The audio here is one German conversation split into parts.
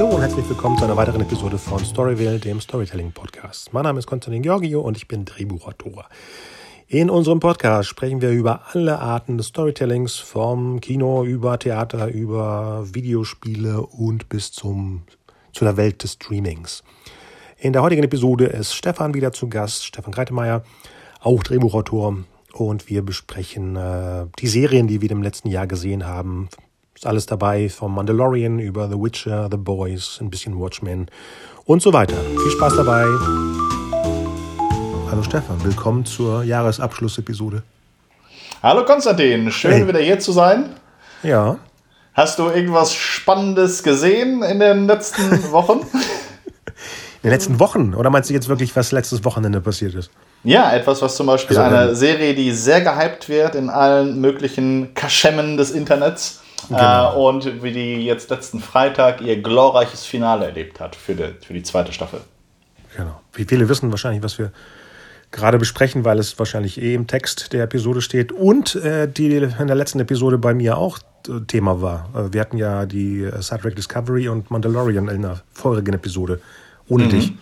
Hallo und herzlich willkommen zu einer weiteren Episode von Storyville, dem Storytelling Podcast. Mein Name ist Konstantin Georgio und ich bin Drehbuchautor. In unserem Podcast sprechen wir über alle Arten des Storytellings, vom Kino über Theater, über Videospiele und bis zum, zu der Welt des Streamings. In der heutigen Episode ist Stefan wieder zu Gast, Stefan Kreitemeyer, auch Drehbuchautor. Und wir besprechen äh, die Serien, die wir im letzten Jahr gesehen haben, ist alles dabei, vom Mandalorian über The Witcher, The Boys, ein bisschen Watchmen und so weiter. Viel Spaß dabei. Hallo Stefan, willkommen zur Jahresabschlussepisode. Hallo Konstantin, schön hey. wieder hier zu sein. Ja. Hast du irgendwas Spannendes gesehen in den letzten Wochen? in den letzten Wochen? Oder meinst du jetzt wirklich, was letztes Wochenende passiert ist? Ja, etwas, was zum Beispiel also, eine ähm, Serie, die sehr gehypt wird in allen möglichen Kaschemmen des Internets Genau. Äh, und wie die jetzt letzten Freitag ihr glorreiches Finale erlebt hat für die, für die zweite Staffel. Genau. Wie viele wissen wahrscheinlich, was wir gerade besprechen, weil es wahrscheinlich eh im Text der Episode steht und äh, die in der letzten Episode bei mir auch äh, Thema war. Äh, wir hatten ja die äh, Star Trek Discovery und Mandalorian in der vorigen Episode ohne mhm. dich.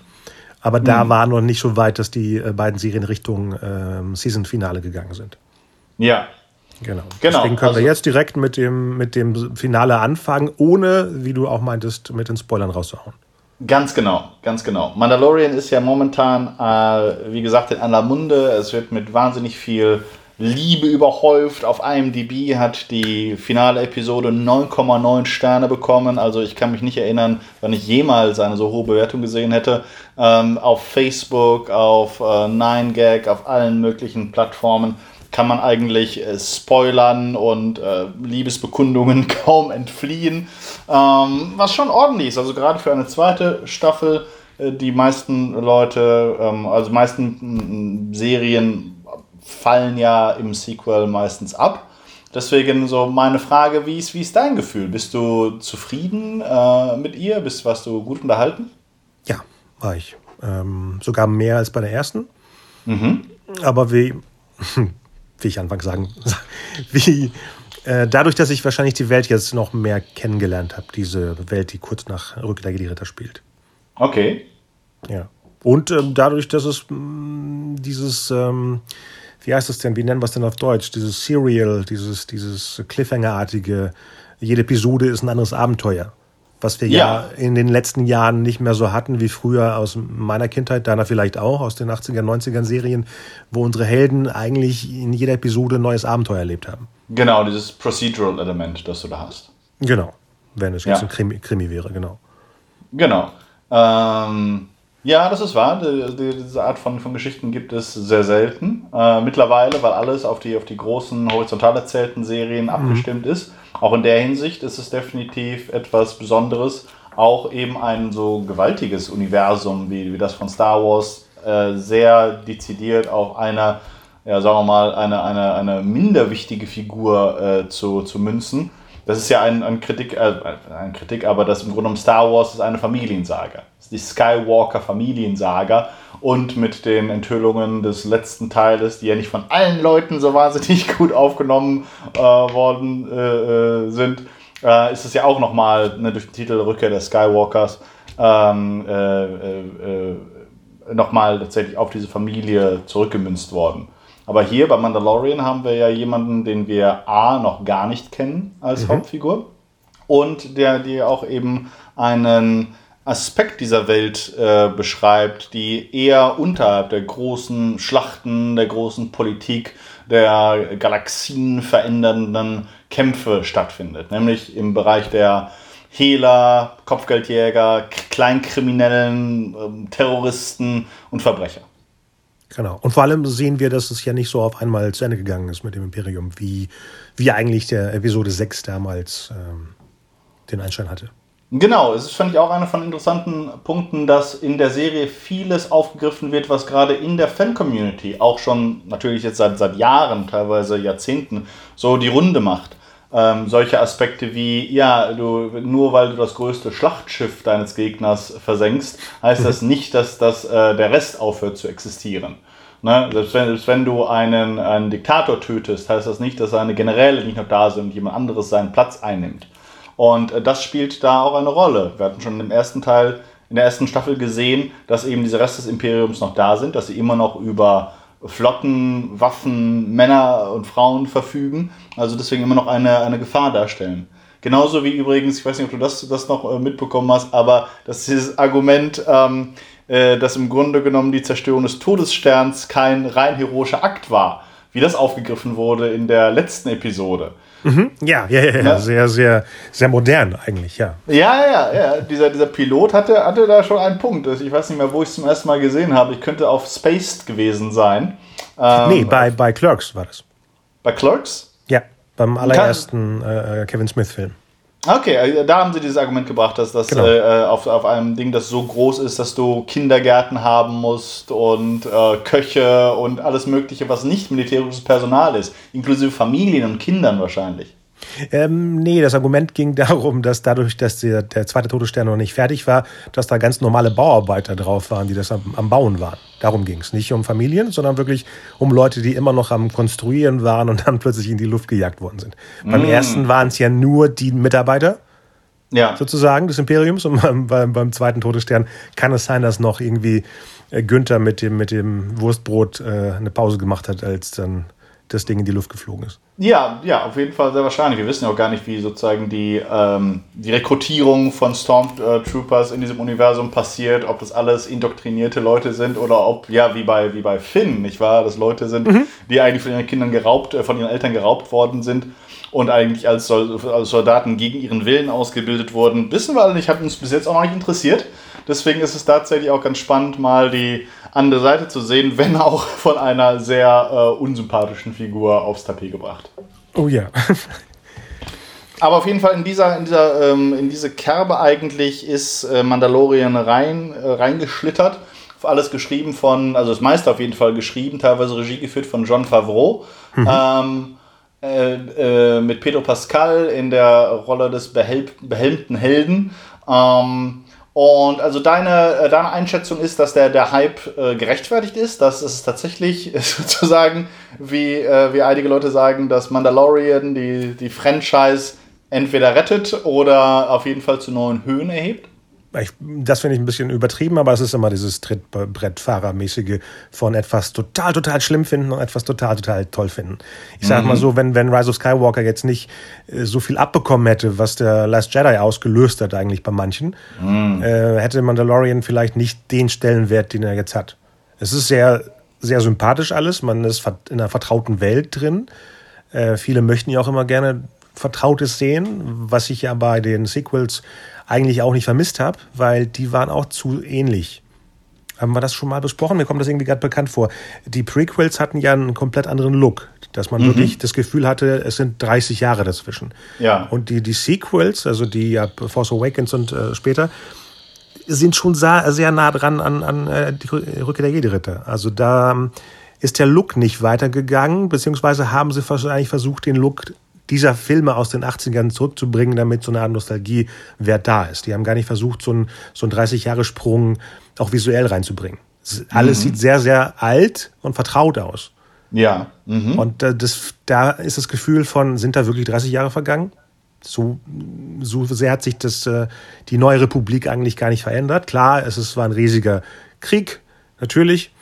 Aber da mhm. war noch nicht so weit, dass die äh, beiden Serien Richtung ähm, Season-Finale gegangen sind. Ja, Genau. genau. Deswegen können also, wir jetzt direkt mit dem, mit dem Finale anfangen, ohne, wie du auch meintest, mit den Spoilern rauszuhauen. Ganz genau, ganz genau. Mandalorian ist ja momentan, äh, wie gesagt, in aller Munde. Es wird mit wahnsinnig viel Liebe überhäuft. Auf IMDb hat die finale Episode 9,9 Sterne bekommen. Also ich kann mich nicht erinnern, wann ich jemals eine so hohe Bewertung gesehen hätte. Ähm, auf Facebook, auf äh, 9gag, auf allen möglichen Plattformen kann man eigentlich äh, Spoilern und äh, Liebesbekundungen kaum entfliehen. Ähm, was schon ordentlich ist. Also gerade für eine zweite Staffel, äh, die meisten Leute, ähm, also meisten Serien fallen ja im Sequel meistens ab. Deswegen so meine Frage, wie ist, wie ist dein Gefühl? Bist du zufrieden äh, mit ihr? Bist, warst du gut unterhalten? Ja, war ich. Ähm, sogar mehr als bei der ersten. Mhm. Aber wie, wie ich anfangs sagen, wie äh, dadurch, dass ich wahrscheinlich die Welt jetzt noch mehr kennengelernt habe, diese Welt, die kurz nach Rückkehr der Ritter spielt. Okay. Ja. Und ähm, dadurch, dass es mh, mm, dieses, ähm, wie heißt das denn, wie nennen wir es denn auf Deutsch, dieses Serial, dieses, dieses Cliffhanger-artige, jede Episode ist ein anderes Abenteuer was wir ja. ja. in den letzten Jahren nicht mehr so hatten wie früher aus meiner Kindheit, deiner vielleicht auch, aus den 80er, 90er Serien, wo unsere Helden eigentlich in jeder Episode ein neues Abenteuer erlebt haben. Genau, dieses Procedural-Element, das du da hast. Genau, wenn es jetzt ja. ein Krimi, Krimi, wäre, genau. Genau. Ähm, ja, das ist wahr. Diese Art von, von Geschichten gibt es sehr selten. Äh, mittlerweile, weil alles auf die, auf die großen horizontal erzählten Serien mhm. abgestimmt ist. Auch in der Hinsicht ist es definitiv etwas Besonderes. Auch eben ein so gewaltiges Universum wie, wie das von Star Wars äh, sehr dezidiert auf eine, ja, sagen wir mal, eine, eine, eine minder wichtige Figur äh, zu, zu münzen. Das ist ja ein, ein Kritik, äh, ein Kritik, aber das im Grunde genommen Star Wars ist eine Familiensaga. Die Skywalker Familiensaga und mit den Enthüllungen des letzten Teiles, die ja nicht von allen Leuten so wahnsinnig gut aufgenommen äh, worden äh, äh sind, äh, ist es ja auch nochmal ne, durch den Titel Rückkehr der Skywalkers ähm, äh, äh, nochmal tatsächlich auf diese Familie zurückgemünzt worden. Aber hier bei Mandalorian haben wir ja jemanden, den wir A noch gar nicht kennen als mhm. Hauptfigur und der dir auch eben einen Aspekt dieser Welt äh, beschreibt, die eher unterhalb der großen Schlachten, der großen Politik, der Galaxien verändernden Kämpfe stattfindet, nämlich im Bereich der Hehler, Kopfgeldjäger, Kleinkriminellen, äh, Terroristen und Verbrecher. Genau. Und vor allem sehen wir, dass es ja nicht so auf einmal zu Ende gegangen ist mit dem Imperium, wie, wie eigentlich der Episode 6 damals ähm, den Einstein hatte. Genau, es ist, fand ich, auch einer von interessanten Punkten, dass in der Serie vieles aufgegriffen wird, was gerade in der Fan-Community auch schon natürlich jetzt seit, seit Jahren, teilweise Jahrzehnten, so die Runde macht. Ähm, solche Aspekte wie, ja, du, nur weil du das größte Schlachtschiff deines Gegners versenkst, heißt das nicht, dass das, äh, der Rest aufhört zu existieren. Ne? Selbst, wenn, selbst wenn du einen, einen Diktator tötest, heißt das nicht, dass seine Generäle nicht noch da sind und jemand anderes seinen Platz einnimmt. Und äh, das spielt da auch eine Rolle. Wir hatten schon im ersten Teil, in der ersten Staffel gesehen, dass eben diese Reste des Imperiums noch da sind, dass sie immer noch über Flotten, Waffen, Männer und Frauen verfügen. Also deswegen immer noch eine, eine Gefahr darstellen. Genauso wie übrigens, ich weiß nicht, ob du das, das noch äh, mitbekommen hast, aber dass dieses Argument, ähm, äh, dass im Grunde genommen die Zerstörung des Todessterns kein rein heroischer Akt war, wie das aufgegriffen wurde in der letzten Episode. Mhm. Ja, ja, ja, ja, sehr, sehr, sehr modern eigentlich, ja. Ja, ja, ja. Dieser, dieser Pilot hatte, hatte da schon einen Punkt. Also ich weiß nicht mehr, wo ich es zum ersten Mal gesehen habe. Ich könnte auf Spaced gewesen sein. Ähm, nee, bei, bei Clerks war das. Bei Clerks? Ja, beim allerersten äh, Kevin Smith-Film. Okay, äh, da haben sie dieses Argument gebracht, dass das genau. äh, auf, auf einem Ding, das so groß ist, dass du Kindergärten haben musst und äh, Köche und alles Mögliche, was nicht militärisches Personal ist, inklusive Familien und Kindern wahrscheinlich. Ähm, nee, das Argument ging darum, dass dadurch, dass der, der zweite Todesstern noch nicht fertig war, dass da ganz normale Bauarbeiter drauf waren, die das am, am Bauen waren. Darum ging es. Nicht um Familien, sondern wirklich um Leute, die immer noch am Konstruieren waren und dann plötzlich in die Luft gejagt worden sind. Mm. Beim ersten waren es ja nur die Mitarbeiter, ja. sozusagen, des Imperiums. Und beim, beim, zweiten Todesstern kann es sein, dass noch irgendwie äh, Günther mit dem, mit dem Wurstbrot äh, eine Pause gemacht hat, als dann das Ding in die Luft geflogen ist. Ja, ja, auf jeden Fall sehr wahrscheinlich. Wir wissen ja auch gar nicht, wie sozusagen die, ähm, die Rekrutierung von Stormtroopers in diesem Universum passiert, ob das alles indoktrinierte Leute sind oder ob, ja, wie bei, wie bei Finn, nicht wahr? Dass Leute sind, mhm. die eigentlich von ihren Kindern geraubt, äh, von ihren Eltern geraubt worden sind und eigentlich als, als Soldaten gegen ihren Willen ausgebildet wurden. Wissen wir alle nicht, hat uns bis jetzt auch noch nicht interessiert. Deswegen ist es tatsächlich auch ganz spannend, mal die andere Seite zu sehen, wenn auch von einer sehr äh, unsympathischen Figur aufs Tapet gebracht. Oh ja. Aber auf jeden Fall in dieser, in dieser, ähm, in diese Kerbe eigentlich ist äh, Mandalorian rein, äh, reingeschlittert. Alles geschrieben von, also das meiste auf jeden Fall geschrieben, teilweise Regie geführt von John Favreau. Mhm. Ähm, äh, äh mit Pedro Pascal in der Rolle des behelmten Helden. Ähm, und also deine, äh, deine Einschätzung ist, dass der, der Hype äh, gerechtfertigt ist, dass es tatsächlich sozusagen, wie, äh, wie einige Leute sagen, dass Mandalorian die, die Franchise entweder rettet oder auf jeden Fall zu neuen Höhen erhebt? Ich, das finde ich ein bisschen übertrieben, aber es ist immer dieses Trittbrettfahrermäßige von etwas total, total schlimm finden und etwas total, total toll finden. Ich sage mhm. mal so, wenn, wenn Rise of Skywalker jetzt nicht äh, so viel abbekommen hätte, was der Last Jedi ausgelöst hat eigentlich bei manchen, mhm. äh, hätte Mandalorian vielleicht nicht den Stellenwert, den er jetzt hat. Es ist sehr, sehr sympathisch alles. Man ist in einer vertrauten Welt drin. Äh, viele möchten ja auch immer gerne Vertrautes sehen, was ich ja bei den Sequels eigentlich auch nicht vermisst habe, weil die waren auch zu ähnlich. Haben wir das schon mal besprochen? Mir kommt das irgendwie gerade bekannt vor. Die Prequels hatten ja einen komplett anderen Look, dass man mhm. wirklich das Gefühl hatte, es sind 30 Jahre dazwischen. Ja. Und die, die Sequels, also die ja Force Awakens und äh, später, sind schon sehr, sehr nah dran an, an äh, die Rückkehr der Jedi-Ritter. Also da ähm, ist der Look nicht weitergegangen, beziehungsweise haben sie wahrscheinlich versucht, den Look dieser Filme aus den 80ern zurückzubringen, damit so eine Art Nostalgiewert da ist. Die haben gar nicht versucht, so einen, so 30-Jahre-Sprung auch visuell reinzubringen. Alles mhm. sieht sehr, sehr alt und vertraut aus. Ja. Mhm. Und äh, das, da ist das Gefühl von, sind da wirklich 30 Jahre vergangen? So, so sehr hat sich das, äh, die neue Republik eigentlich gar nicht verändert. Klar, es ist, war ein riesiger Krieg, natürlich,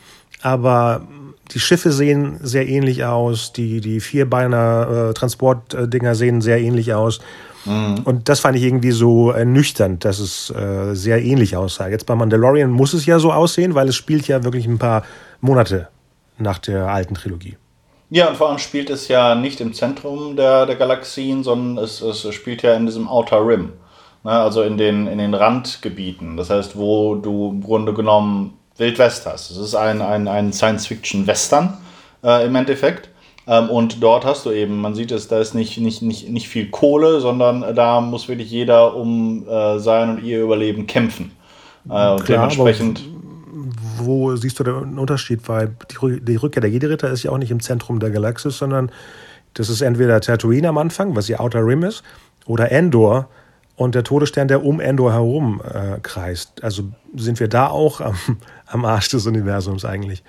aber die Schiffe sehen sehr ähnlich aus, die, die Vierbeiner äh, Transportdinger sehen sehr ähnlich aus. Mhm. Und das fand ich irgendwie so ernüchternd, dass es äh, sehr ähnlich aussah. Jetzt bei Mandalorian muss es ja so aussehen, weil es spielt ja wirklich ein paar Monate nach der alten Trilogie. Ja, und vor allem spielt es ja nicht im Zentrum der, der Galaxien, sondern es, es spielt ja in diesem Outer Rim. Ne? Also in den, in den Randgebieten. Das heißt, wo du im Grunde genommen Wildwest hast. Es ist ein, ein, ein Science-Fiction-Western äh, im Endeffekt. Ähm, und dort hast du eben, man sieht es, da ist nicht, nicht, nicht, nicht viel Kohle, sondern da muss wirklich jeder um äh, sein und ihr Überleben kämpfen. Äh, und Klar, dementsprechend. Wo siehst du den Unterschied? Weil die, die Rückkehr der Jedi-Ritter ist ja auch nicht im Zentrum der Galaxis, sondern das ist entweder Tatooine am Anfang, was ja Outer Rim ist, oder Endor, und der Todesstern, der um Endor herum äh, kreist. Also sind wir da auch am, am Arsch des Universums eigentlich.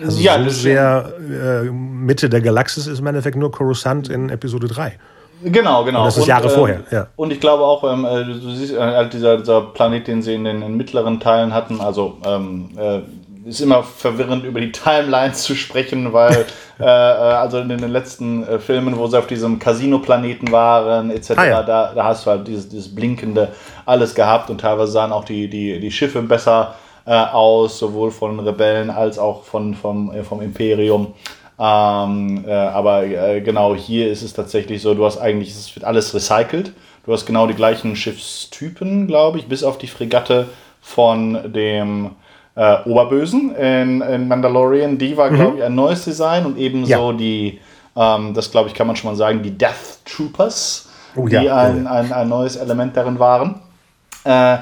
Also ja, so sehr äh, Mitte der Galaxis ist im Endeffekt nur Coruscant in Episode 3. Genau, genau. Und das ist Jahre ähm, vorher, ja. Und ich glaube auch, ähm, äh, du siehst äh, halt dieser, dieser Planet, den sie in den, in mittleren Teilen hatten, also ähm, äh, ist immer verwirrend über die Timelines zu sprechen, weil äh, äh, also in den letzten äh, Filmen, wo sie auf diesem Casino-Planeten waren, etc., Ah, ja. da, da hast du halt dieses, dieses blinkende alles gehabt und teilweise sahen auch die, die, die Schiffe besser äh, aus, sowohl von Rebellen als auch von, vom, äh, vom Imperium. Ähm, äh, aber äh, genau hier ist es tatsächlich so, du hast eigentlich, es wird alles recycelt. Du hast genau die gleichen Schiffstypen, glaube ich, bis auf die Fregatte von dem äh, Oberbösen in, in Mandalorian. Die war, glaube ich, ein neues Design und ebenso Ja. die, ähm, das glaube ich, kann man schon mal sagen, die Death Troopers, Oh die ja, ein, oh ja. ein, ein neues Element darin waren. Äh,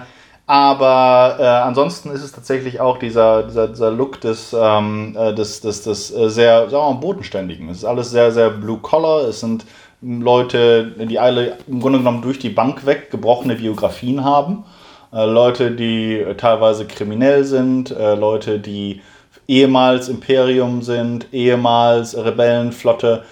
aber äh, ansonsten ist es tatsächlich auch dieser, dieser, dieser Look des, ähm, äh, des, des, des äh, sehr, sagen mal, bodenständigen. Es ist alles sehr, sehr blue collar. Es sind Leute, die alle im Grunde genommen durch die Bank weg gebrochene Biografien haben. Äh, Leute, die äh, teilweise kriminell sind, äh, Leute, die ehemals Imperium sind, ehemals Rebellenflotte,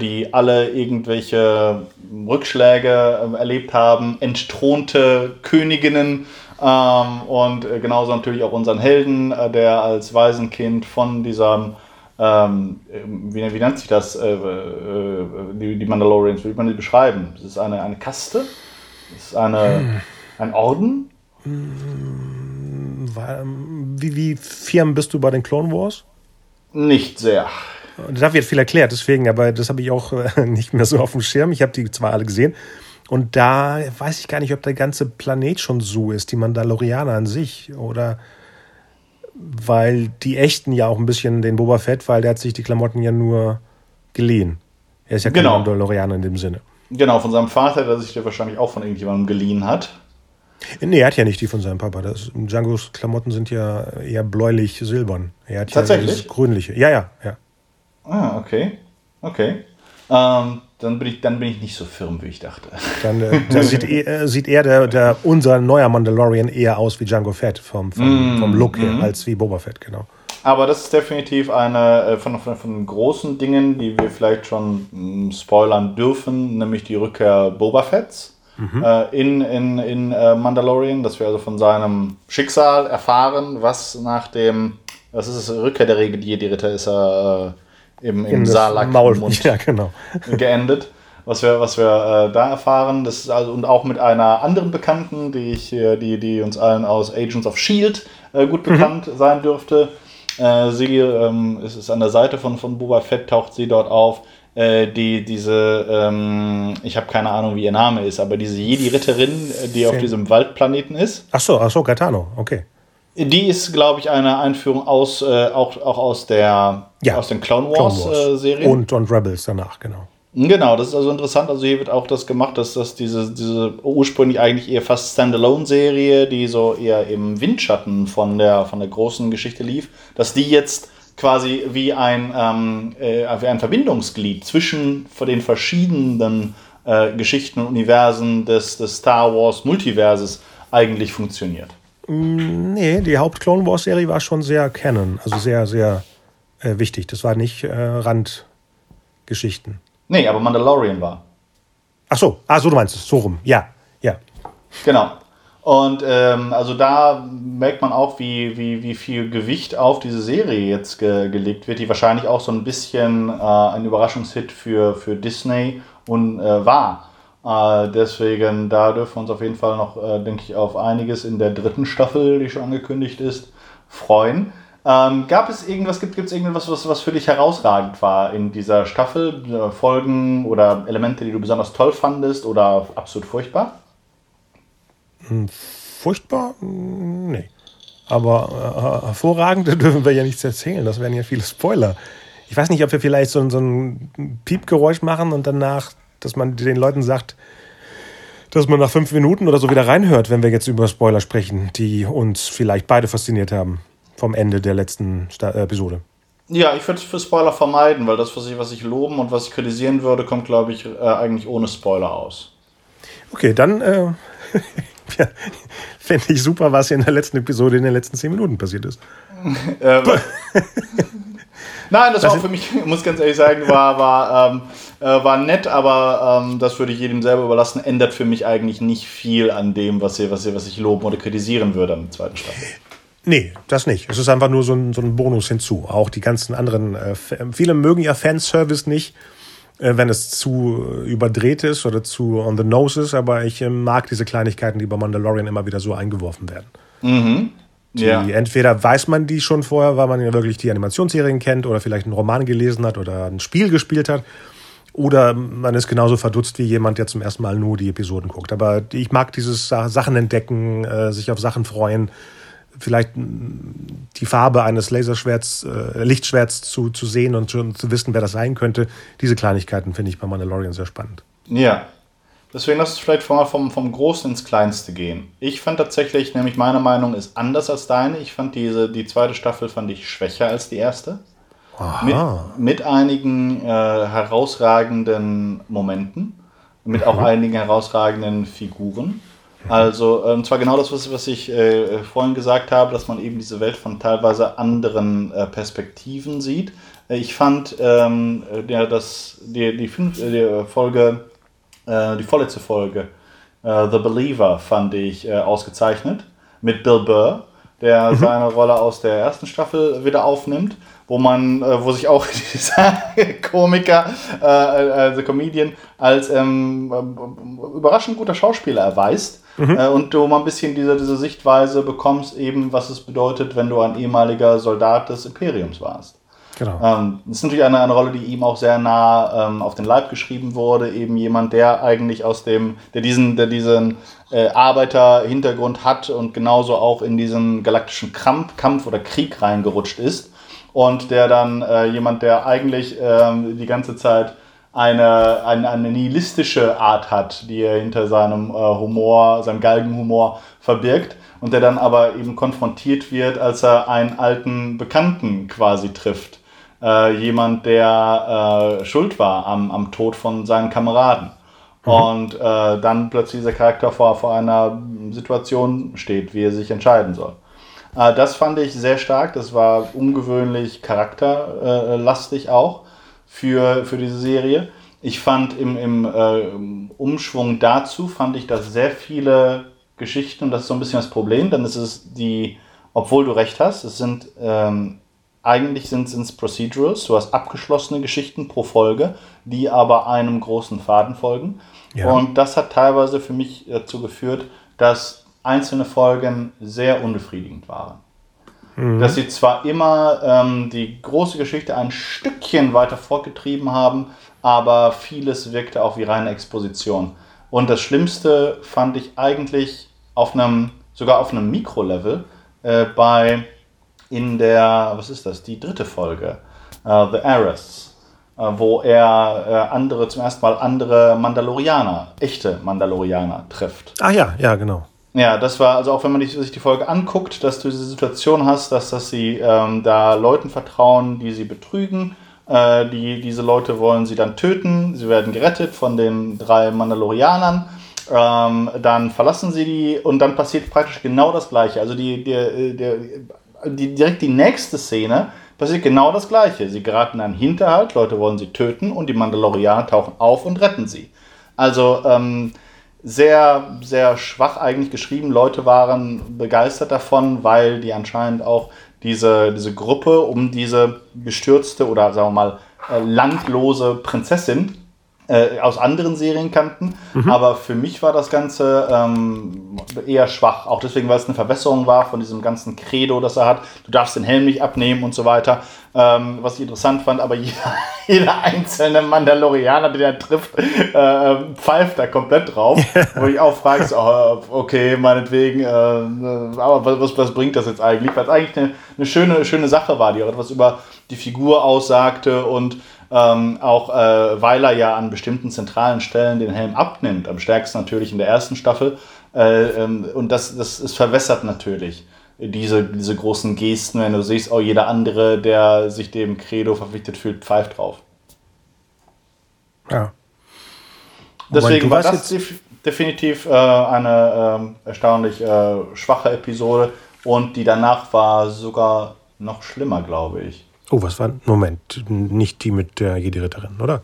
die alle irgendwelche Rückschläge äh, erlebt haben, entthronte Königinnen ähm, und genauso natürlich auch unseren Helden, der als Waisenkind von diesem, ähm, wie, wie nennt sich das, äh, äh, die, die Mandalorians, wie würde man die beschreiben? Es ist eine, eine Kaste? Es ist eine, ein Orden? Wie, wie firm bist du bei den Clone Wars? Nicht sehr. Da wird viel erklärt, deswegen, aber das habe ich auch äh, nicht mehr so auf dem Schirm. Ich habe die zwar alle gesehen. Und da weiß ich gar nicht, ob der ganze Planet schon so ist, die Mandalorianer an sich. Oder weil die echten ja auch ein bisschen den Boba Fett, weil der hat sich die Klamotten ja nur geliehen. Er ist ja kein Genau. Mandalorianer in dem Sinne. Genau, von seinem Vater, der sich der wahrscheinlich auch von irgendjemandem geliehen hat. Nee, er hat ja nicht die von seinem Papa. Das, Django's Klamotten sind ja eher bläulich-silbern. Er hat ja Tatsächlich? dieses grünliche. Ja, ja, ja. Ah, okay. Okay. Ähm, dann, bin ich, dann bin ich nicht so firm, wie ich dachte. Dann äh, sieht, eh- äh, sieht eher der, der, unser neuer Mandalorian eher aus wie Django Fett vom, vom, vom Look her, als wie Boba Fett, genau. Aber das ist definitiv eine äh, von, von, von den großen Dingen, die wir vielleicht schon mh, spoilern dürfen, nämlich die Rückkehr Boba Fetts äh, in, in, in äh, Mandalorian, dass wir also von seinem Schicksal erfahren, was nach dem, was ist es, Rückkehr der Regel, die Ritter ist er äh, im, im Salak Ja, genau. geendet. Was wir, was wir äh, da erfahren, das ist also, und auch mit einer anderen Bekannten, die ich die, die uns allen aus Agents of Shield äh, gut bekannt sein dürfte. Äh, sie ähm, es ist an der Seite von, von Boba Fett, taucht sie dort auf. Äh, die diese, ähm, ich habe keine Ahnung, wie ihr Name ist, aber diese Jedi-Ritterin, die auf diesem Waldplaneten ist, Ach so, ach so, Gaetano, okay. die ist, glaube ich, eine Einführung aus, äh, auch, auch aus, der, Ja, aus den Clone Clone Wars, Äh, Serien. Und, und Rebels danach, genau. Genau, das ist also interessant. Also hier wird auch das gemacht, dass das diese, diese ursprünglich eigentlich eher fast Standalone-Serie, die so eher im Windschatten von der, von der großen Geschichte lief, dass die jetzt quasi wie ein, ähm, äh, wie ein Verbindungsglied zwischen den verschiedenen äh, Geschichten und Universen des, des Star Wars Multiverses eigentlich funktioniert. Nee, die Haupt-Clone Wars-Serie war schon sehr canon, also sehr, sehr äh, wichtig. Das war nicht äh, Randgeschichten. Nee, aber Mandalorian war. Ach so, ah, so du meinst es, so rum. Ja, ja. Genau. Und ähm, also da merkt man auch, wie, wie, wie viel Gewicht auf diese Serie jetzt ge gelegt wird, die wahrscheinlich auch so ein bisschen äh, ein Überraschungshit für, für Disney und äh, war. Äh, deswegen, da dürfen wir uns auf jeden Fall noch, äh, denke ich, auf einiges in der dritten Staffel, die schon angekündigt ist, freuen. Ähm, gab es irgendwas, gibt es irgendwas, was, was für dich herausragend war in dieser Staffel? Äh, Folgen oder Elemente, die du besonders toll fandest oder absolut furchtbar? Furchtbar? Mm, Nee. Aber äh, hervorragend dürfen wir ja nichts erzählen. Das wären ja viele Spoiler. Ich weiß nicht, ob wir vielleicht so, ein- so ein Piepgeräusch machen und danach, dass man den Leuten sagt, dass man nach fünf Minuten oder so wieder reinhört, wenn wir jetzt über Spoiler sprechen, die uns vielleicht beide fasziniert haben vom Ende der letzten Sta äh, Episode. Ja, ich würde für Spoiler vermeiden, weil das, was ich, was ich loben und was ich kritisieren würde, kommt, glaube ich, äh, eigentlich ohne Spoiler aus. Okay, dann äh, ja, fände ich super, was in der letzten Episode in den letzten zehn Minuten passiert ist. Äh, Nein, das Was war für mich, ich muss ganz ehrlich sagen, war, war, ähm, äh, war nett, aber ähm, das würde ich jedem selber überlassen, ändert für mich eigentlich nicht viel an dem, was, ihr, was, ihr, was ich loben oder kritisieren würde am zweiten Staffel. Nee, das nicht. Es ist einfach nur so ein, so ein Bonus hinzu. Auch die ganzen anderen, äh, viele mögen ja Fanservice nicht, wenn es zu überdreht ist oder zu on the nose ist, aber ich äh, mag diese Kleinigkeiten, die bei Mandalorian immer wieder so eingeworfen werden. Mhm. Die, ja. Entweder weiß man die schon vorher, weil man ja wirklich die Animationsserien kennt oder vielleicht einen Roman gelesen hat oder ein Spiel gespielt hat. Oder man ist genauso verdutzt wie jemand, der zum ersten Mal nur die Episoden guckt. Aber ich mag dieses Sachen entdecken, äh, sich auf Sachen freuen, vielleicht die Farbe eines Laserschwerts, äh, Lichtschwerts zu, zu sehen und zu, zu wissen, wer das sein könnte. Diese Kleinigkeiten finde ich bei Mandalorian sehr spannend. Ja, Deswegen lass uns vielleicht vom, vom, vom Großen ins Kleinste gehen. Ich fand tatsächlich, nämlich meine Meinung ist anders als deine. Ich fand diese, die zweite Staffel fand ich schwächer als die erste. Mit, mit, einigen äh, herausragenden Momenten, mit auch einigen herausragenden Figuren. Also, und ähm, zwar genau das, was, ich äh, vorhin gesagt habe, dass man eben diese Welt von teilweise anderen äh, Perspektiven sieht. Ich fand ähm, der, das, die, die, fünf, die Folge äh, die vorletzte Folge, äh, The Believer, fand ich äh, ausgezeichnet mit Bill Burr, der mhm. seine Rolle aus der ersten Staffel wieder aufnimmt, wo man, äh, wo sich auch dieser Komiker, äh, also Comedian, als ähm, überraschend guter Schauspieler erweist. Mhm. und du mal ein bisschen diese, diese Sichtweise bekommst, eben was es bedeutet, wenn du ein ehemaliger Soldat des Imperiums warst. Genau. Ähm, das ist natürlich eine, eine Rolle, die ihm auch sehr nah ähm, auf den Leib geschrieben wurde. Eben jemand, der eigentlich aus dem, der diesen, der diesen äh, Arbeiterhintergrund hat und genauso auch in diesen galaktischen Kampf, Kampf oder Krieg reingerutscht ist. Und der dann äh, jemand, der eigentlich ähm, die ganze Zeit eine, eine, eine nihilistische Art hat, die er hinter seinem äh, Humor, seinem Galgenhumor verbirgt und der dann aber eben konfrontiert wird, als er einen alten Bekannten quasi trifft äh, jemand, der äh, schuld war am, am Tod von seinen Kameraden. Mhm. Und äh, dann plötzlich dieser Charakter vor, vor einer Situation steht, wie er sich entscheiden soll. Äh, das fand ich sehr stark. Das war ungewöhnlich charakterlastig auch für, für diese Serie. Ich fand im, im äh, Umschwung dazu, fand ich, dass sehr viele Geschichten, und das ist so ein bisschen das Problem, dann ist es die, obwohl du recht hast, es sind ähm, eigentlich sind es Procedurals, du hast abgeschlossene Geschichten pro Folge, die aber einem großen Faden folgen. Ja. Und das hat teilweise für mich dazu geführt, dass einzelne Folgen sehr unbefriedigend waren. Mhm. Dass sie zwar immer ähm, die große Geschichte ein Stückchen weiter fortgetrieben haben, aber vieles wirkte auch wie reine Exposition. Und das Schlimmste fand ich eigentlich auf einem, sogar auf einem Mikrolevel äh, bei in der, was ist das, die dritte Folge, uh, The Heiress, uh, wo er uh, andere, zum ersten Mal andere Mandalorianer, echte Mandalorianer trifft. Ah ja, ja, genau. Ja, das war, also auch wenn man sich die Folge anguckt, dass du diese Situation hast, dass, dass sie ähm, da Leuten vertrauen, die sie betrügen. Äh, die, diese Leute wollen sie dann töten. Sie werden gerettet von den drei Mandalorianern. Ähm, dann verlassen sie die und dann passiert praktisch genau das Gleiche. Also die, die, die, die, direkt die nächste Szene passiert genau das Gleiche. Sie geraten an Hinterhalt, Leute wollen sie töten und die Mandalorianer tauchen auf und retten sie. Also ähm, sehr, sehr schwach eigentlich geschrieben. Leute waren begeistert davon, weil die anscheinend auch diese, diese Gruppe um diese gestürzte oder sagen wir mal äh, landlose Prinzessin äh, aus anderen Serien kannten. Mhm. Aber für mich war das Ganze ähm, eher schwach. Auch deswegen, weil es eine Verbesserung war von diesem ganzen Credo, das er hat. Du darfst den Helm nicht abnehmen und so weiter. Ähm, was ich interessant fand, aber jeder, jeder einzelne Mandalorianer, den er trifft, äh, pfeift da komplett drauf. wo ich auch frage, oh, okay, meinetwegen, äh, aber was, was bringt das jetzt eigentlich? Weil es eigentlich eine, eine schöne, schöne Sache war, die auch etwas über die Figur aussagte und ähm, auch äh, weil er ja an bestimmten zentralen Stellen den Helm abnimmt, am stärksten natürlich in der ersten Staffel. Äh, ähm, und das, das ist verwässert natürlich diese, diese großen Gesten, wenn du siehst, oh, jeder andere, der sich dem Credo verpflichtet fühlt, pfeift drauf. Ja. Deswegen war das definitiv äh, eine äh, erstaunlich äh, schwache Episode und die danach war sogar noch schlimmer, glaube ich. Oh, was war? Moment, nicht die mit der Jedi-Ritterin, oder?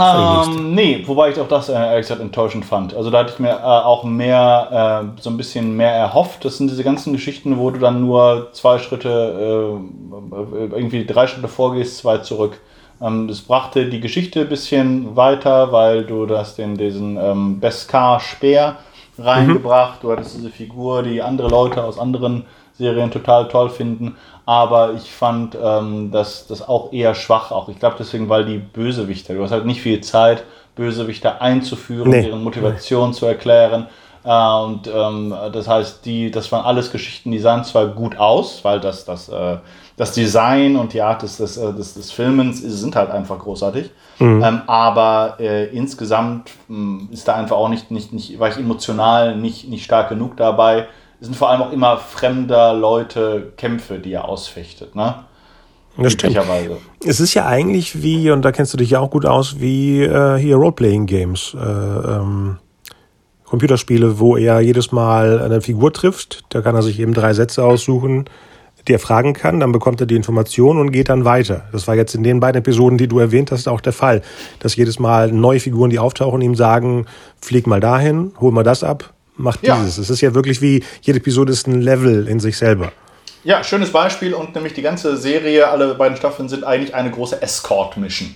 Ähm, nee, wobei ich auch das äh, ehrlich gesagt enttäuschend fand. Also da hatte ich mir äh, auch mehr, äh, so ein bisschen mehr erhofft. Das sind diese ganzen Geschichten, wo du dann nur zwei Schritte, äh, irgendwie drei Schritte vorgehst, zwei zurück. Ähm, das brachte die Geschichte ein bisschen weiter, weil du das den, diesen ähm, Beskar-Speer reingebracht. Mhm. Du hattest diese Figur, die andere Leute aus anderen Serien total toll finden. Aber ich fand ähm, das, das auch eher schwach. Auch ich glaube deswegen, weil die Bösewichter, du hast halt nicht viel Zeit, Bösewichter einzuführen, nee. deren Motivation nee. zu erklären. Äh, und ähm, das heißt, die, das waren alles Geschichten, die sahen zwar gut aus, weil das, das, äh, das Design und die Art des, des, äh, des, des Filmens sind halt einfach großartig. Mhm. Ähm, aber äh, insgesamt mh, hm, ist da einfach auch nicht, nicht, nicht, war ich emotional nicht, nicht stark genug dabei. Es sind vor allem auch immer fremder Leute Kämpfe, die er ausfechtet, ne? Das stimmt. Es ist ja eigentlich wie, und da kennst du dich ja auch gut aus, wie äh, hier Roleplaying-Games. Äh, ähm, Computerspiele, wo er jedes Mal eine Figur trifft. Da kann er sich eben drei Sätze aussuchen, die er fragen kann. Dann bekommt er die Information und geht dann weiter. Das war jetzt in den beiden Episoden, die du erwähnt hast, auch der Fall. Dass jedes Mal neue Figuren, die auftauchen, ihm sagen, flieg mal dahin, hol mal das ab, macht ja. dieses. Es ist ja wirklich wie, jede Episode ist ein Level in sich selber. Ja, schönes Beispiel und nämlich die ganze Serie, alle beiden Staffeln sind eigentlich eine große Escort-Mission.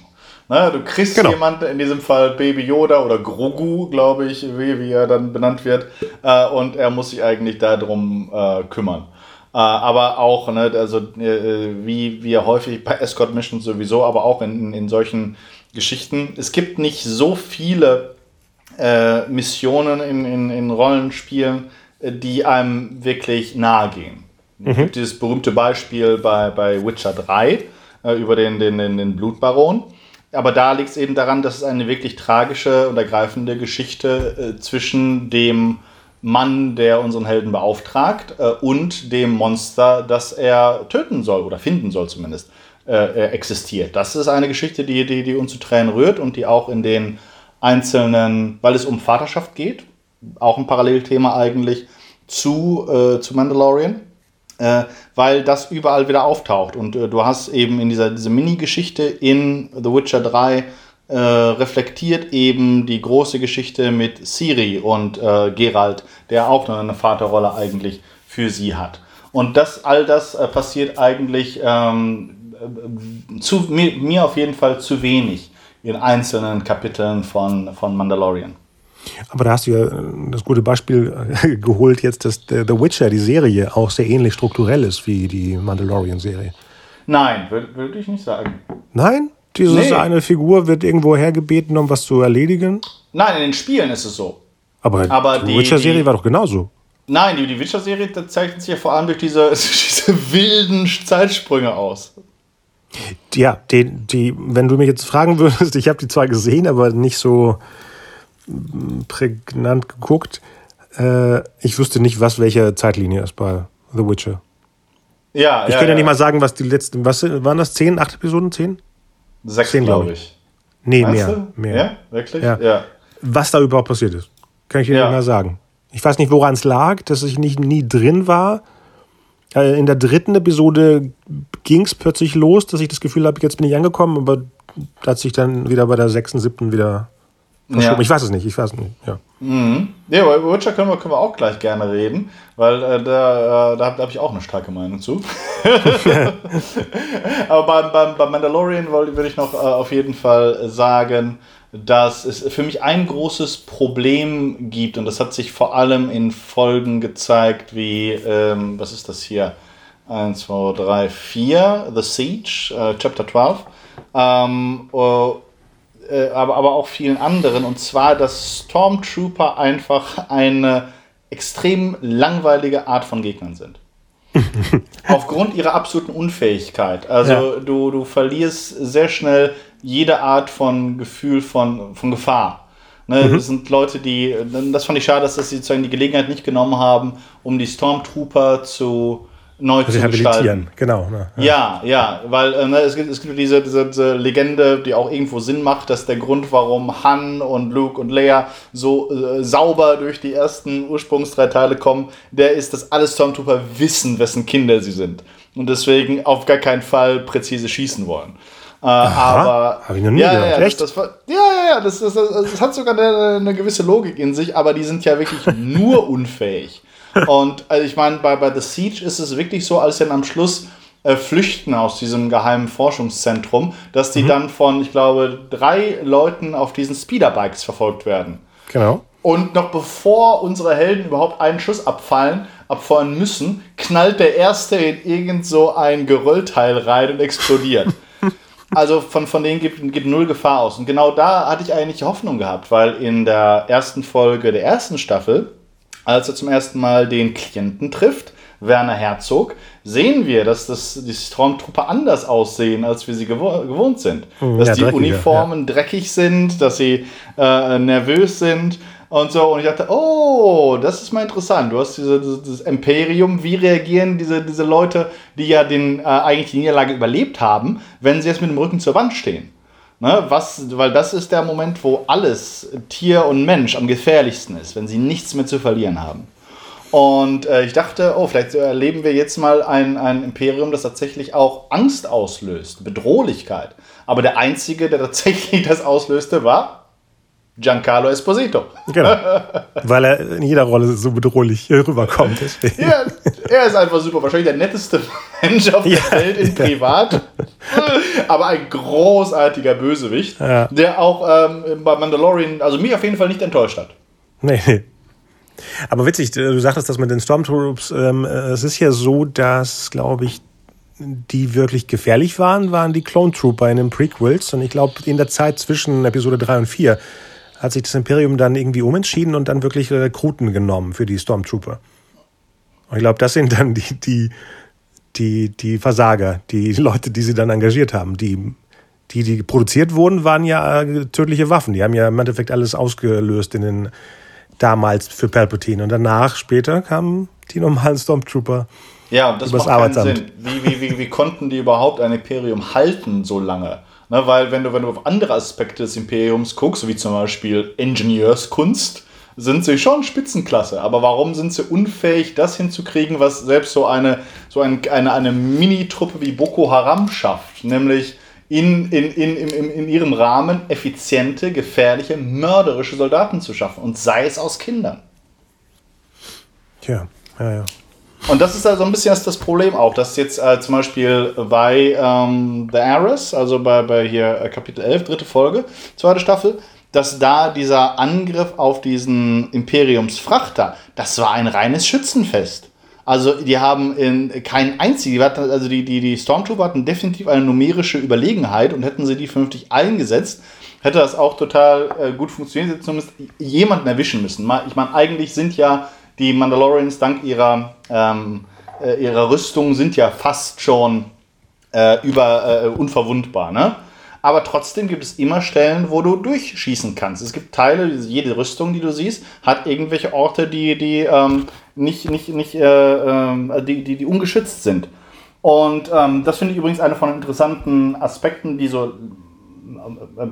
Ne, du kriegst genau. jemanden, in diesem Fall Baby Yoda oder Grogu, glaube ich, wie, wie er dann benannt wird, äh, und er muss sich eigentlich darum äh, kümmern. Äh, aber auch, ne, also äh, wie wir häufig bei Escort Missions sowieso, aber auch in, in solchen Geschichten. Es gibt nicht so viele äh, Missionen in, in, in Rollenspielen, äh, die einem wirklich nahe gehen. Mhm. Es gibt dieses berühmte Beispiel bei, bei Witcher 3 äh, über den, den, den, den Blutbaron. Aber da liegt es eben daran, dass es eine wirklich tragische und ergreifende Geschichte äh, zwischen dem Mann, der unseren Helden beauftragt, äh, und dem Monster, das er töten soll oder finden soll zumindest, äh, existiert. Das ist eine Geschichte, die, die, die uns zu Tränen rührt und die auch in den einzelnen, weil es um Vaterschaft geht, auch ein Parallelthema eigentlich zu, äh, zu Mandalorian, äh, weil das überall wieder auftaucht. Und äh, du hast eben in dieser diese Mini-Geschichte in The Witcher 3 äh, reflektiert eben die große Geschichte mit Siri und äh, Geralt, der auch noch eine Vaterrolle eigentlich für sie hat. Und das, all das äh, passiert eigentlich ähm, zu, mir, mir auf jeden Fall zu wenig in einzelnen Kapiteln von, von Mandalorian. Aber da hast du ja das gute Beispiel äh, geholt jetzt, dass The Witcher, die Serie, auch sehr ähnlich strukturell ist wie die Mandalorian-Serie. Nein, würde würd ich nicht sagen. Nein? Diese nee. eine Figur wird irgendwo hergebeten, um was zu erledigen? Nein, in den Spielen ist es so. Aber, Aber die, Witcher-Serie war doch genauso. Nein, die, die Witcher-Serie zeichnet sich ja vor allem durch diese, diese wilden Zeitsprünge aus. Ja, die, die, wenn du mich jetzt fragen würdest, ich habe die zwar gesehen, aber nicht so prägnant geguckt. Äh, ich wüsste nicht, was welche Zeitlinie ist bei The Witcher. Ja, ich ja, könnte ja nicht mal sagen, was die letzten, was waren das? Zehn, acht Episoden? Zehn? Sechs, glaube glaub ich. Nee, Meinst mehr, du? mehr. Ja, wirklich? Ja. ja. Was da überhaupt passiert ist, kann ich dir ja. nicht mal sagen. Ich weiß nicht, woran es lag, dass ich nicht nie drin war. Äh, in der dritten Episode ging es plötzlich los, dass ich das Gefühl habe, jetzt bin ich angekommen, aber hat sich dann wieder bei der sechsten, siebten wieder verschoben. Ja. Ich weiß es nicht, ich weiß es nicht. Ja, mhm. ja über Witcher können wir, können wir auch gleich gerne reden, weil äh, da, äh, da habe hab ich auch eine starke Meinung zu. aber beim, beim, beim Mandalorian würde ich noch äh, auf jeden Fall sagen, dass es für mich ein großes Problem gibt und das hat sich vor allem in Folgen gezeigt, wie, ähm, was ist das hier? 1, 2, 3, 4, The Siege, äh, Chapter 12. Ähm, uh, äh, aber, aber auch vielen anderen. Und zwar, dass Stormtrooper einfach eine extrem langweilige Art von Gegnern sind. Aufgrund ihrer absoluten Unfähigkeit. Also ja. du, du verlierst sehr schnell jede Art von Gefühl von, von Gefahr. Ne, mhm. Das sind Leute, die, das fand ich schade, dass sie sozusagen die Gelegenheit nicht genommen haben, um die Stormtrooper zu neu zu gestalten. Genau. Ne, ja. ja, ja, weil äh, ne, es, gibt, es gibt diese, diese, diese, Legende, die auch irgendwo Sinn macht, dass der Grund, warum Han und Luke und Leia so äh, sauber durch die ersten Ursprungs drei Teile kommen, der ist, dass alle Stormtrooper wissen, wessen Kinder sie sind. und deswegen auf gar keinen Fall präzise schießen wollen. Äh, aber hab ich noch nie ja, gehört. ja, ja, Echt? das, das, ja, ja, ja, das, das, das, hat sogar eine, eine gewisse Logik in sich, aber die sind ja wirklich nur unfähig. Und also ich meine, bei, bei The Siege ist es wirklich so, als sie dann am Schluss äh, flüchten aus diesem geheimen Forschungszentrum, dass Mhm. die dann von, ich glaube, drei Leuten auf diesen Speederbikes verfolgt werden. Genau. Und noch bevor unsere Helden überhaupt einen Schuss abfallen, abfeuern müssen, knallt der erste in irgend so ein Geröllteil rein und explodiert. Also von, von denen geht, geht null Gefahr aus. Und genau da hatte ich eigentlich Hoffnung gehabt, weil in der ersten Folge der ersten Staffel, als er zum ersten Mal den Klienten trifft, Werner Herzog, sehen wir, dass das, die Stormtrooper anders aussehen, als wir sie gewo gewohnt sind. Mhm, dass ja, die Uniformen dreckig sind, dass sie äh, nervös sind und so. Und ich dachte, oh, das ist mal interessant. Du hast diese, dieses Imperium. Wie reagieren diese, diese Leute, die ja den, äh, eigentlich die Niederlage überlebt haben, wenn sie jetzt mit dem Rücken zur Wand stehen? Ne, was, weil das ist der Moment, wo alles, Tier und Mensch, am gefährlichsten ist, wenn sie nichts mehr zu verlieren haben. Und äh, ich dachte, oh, vielleicht erleben wir jetzt mal ein, ein Imperium, das tatsächlich auch Angst auslöst, Bedrohlichkeit. Aber der Einzige, der tatsächlich das auslöste, war Giancarlo Esposito. Genau. Weil er in jeder Rolle so bedrohlich rüberkommt. Ja, er ist einfach super. Wahrscheinlich der netteste Mensch auf der Ja, Welt in ja. Privat. Aber ein großartiger Bösewicht, Ja. der auch ähm, bei Mandalorian, also mich auf jeden Fall nicht enttäuscht hat. Nee, nee. Aber witzig, du sagtest das mit den Stormtroops. Ähm, äh, es ist ja so, dass, glaube ich, die wirklich gefährlich waren, waren die Clone Trooper in den Prequels. Und ich glaube, in der Zeit zwischen Episode 3 und 4 hat sich das Imperium dann irgendwie umentschieden und dann wirklich Rekruten genommen für die Stormtrooper. Und ich glaube, das sind dann die, die, die, die Versager, die Leute, die sie dann engagiert haben. Die, die, die produziert wurden, waren ja äh, tödliche Waffen. Die haben ja im Endeffekt alles ausgelöst in den damals für Palpatine. Und danach, später, kamen die normalen Stormtrooper. Ja, das macht keinen Arbeitsamt. Sinn. Wie, wie, wie, wie konnten die überhaupt ein Imperium halten so lange? Ne, weil wenn du, wenn du auf andere Aspekte des Imperiums guckst, wie zum Beispiel Ingenieurskunst, sind sie schon Spitzenklasse. Aber warum sind sie unfähig, das hinzukriegen, was selbst so eine, so ein, eine, eine Mini-Truppe wie Boko Haram schafft? Nämlich in, in, in, in, in ihrem Rahmen effiziente, gefährliche, mörderische Soldaten zu schaffen. Und sei es aus Kindern. Tja, ja, ja. Und das ist also ein bisschen das Problem auch, dass jetzt äh, zum Beispiel bei ähm, The Heiress, also bei, bei hier äh, Kapitel 11, dritte Folge, zweite Staffel, dass da dieser Angriff auf diesen Imperiumsfrachter, das war ein reines Schützenfest. Also die haben in keinen einzigen, also die, die, die Stormtrooper hatten definitiv eine numerische Überlegenheit und hätten sie die vernünftig eingesetzt, hätte das auch total äh, gut funktioniert, zumindest jemanden erwischen müssen. Ich meine, eigentlich sind ja die Mandalorians dank ihrer, ähm, äh, ihrer Rüstung sind ja fast schon äh, über, äh, unverwundbar, ne? Aber trotzdem gibt es immer Stellen, wo du durchschießen kannst. Es gibt Teile, jede Rüstung, die du siehst, hat irgendwelche Orte, die, die ähm, nicht, nicht, nicht, äh, ähm, die, die, die ungeschützt sind. Und ähm, das finde ich übrigens einer von den interessanten Aspekten, die so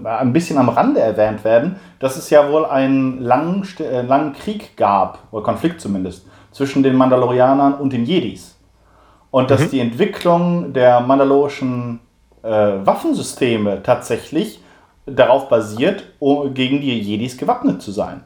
ein bisschen am Rande erwähnt werden, dass es ja wohl einen langen, äh, langen Krieg gab, oder Konflikt zumindest, zwischen den Mandalorianern und den Jedis. Und dass die Entwicklung der mandalorischen äh, Waffensysteme tatsächlich darauf basiert, um gegen die Jedis gewappnet zu sein.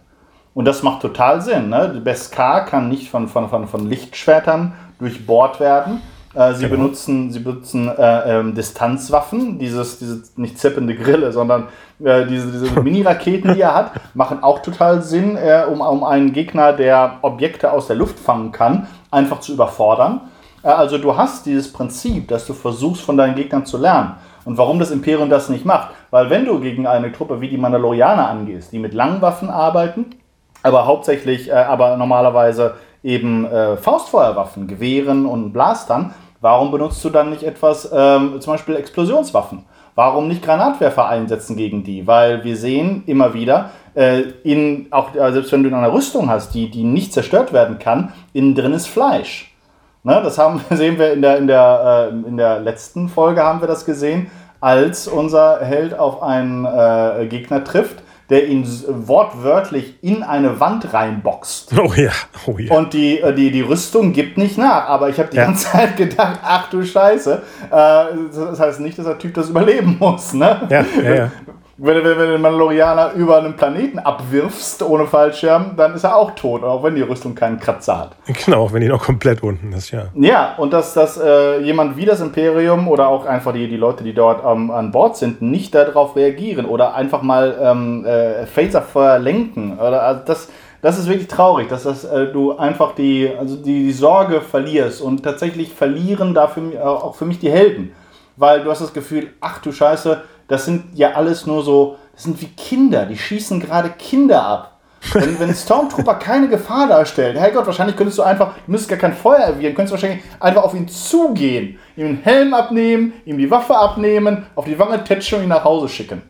Und das macht total Sinn. Ne? Beskar kann nicht von, von, von, von Lichtschwertern durchbohrt werden. Äh, sie, benutzen, sie benutzen äh, ähm, Distanzwaffen, dieses, diese nicht zippende Grille, sondern äh, diese, diese Mini-Raketen, die er hat, machen auch total Sinn, äh, um, um einen Gegner, der Objekte aus der Luft fangen kann, einfach zu überfordern. Äh, Also du hast dieses Prinzip, dass du versuchst von deinen Gegnern zu lernen. Und warum das Imperium das nicht macht? Weil wenn du gegen eine Truppe wie die Mandalorianer angehst, die mit langen Waffen arbeiten, aber hauptsächlich, äh, aber normalerweise eben äh, Faustfeuerwaffen, Gewehren und Blastern, warum benutzt du dann nicht etwas, ähm, zum Beispiel Explosionswaffen? Warum nicht Granatwerfer einsetzen gegen die? Weil wir sehen immer wieder, äh, in, auch äh, selbst wenn du eine Rüstung hast, die, die nicht zerstört werden kann, innen drin ist Fleisch. Ne, das haben, sehen wir in der, in, der, äh, in der letzten Folge haben wir das gesehen, als unser Held auf einen äh, Gegner trifft, der ihn wortwörtlich in eine Wand reinboxt. Oh ja, oh ja. Und die, äh, die, die Rüstung gibt nicht nach. Aber ich habe die ja. ganze Zeit gedacht, ach du Scheiße. Äh, das heißt nicht, dass der Typ das überleben muss. Ne? Ja, ja, ja. Wenn, wenn, wenn du den Mandalorianer über einen Planeten abwirfst ohne Fallschirm, dann ist er auch tot, auch wenn die Rüstung keinen Kratzer hat. Genau, wenn die noch komplett unten ist, ja. Ja, und dass, dass äh, jemand wie das Imperium oder auch einfach die, die Leute, die dort ähm, an Bord sind, nicht darauf reagieren oder einfach mal ähm, äh, Phaserfeuer lenken. Oder, also das, das ist wirklich traurig, dass das, äh, du einfach die, also die, die Sorge verlierst und tatsächlich verlieren dafür äh, auch für mich die Helden. Weil du hast das Gefühl, ach du Scheiße, das sind ja alles nur so, das sind wie Kinder, die schießen gerade Kinder ab. Wenn, wenn Stormtrooper keine Gefahr darstellen, Herrgott, wahrscheinlich könntest du einfach, du müsstest gar kein Feuer erwidern, könntest wahrscheinlich einfach auf ihn zugehen, ihm den Helm abnehmen, ihm die Waffe abnehmen, auf die Wange tätschen und ihn nach Hause schicken.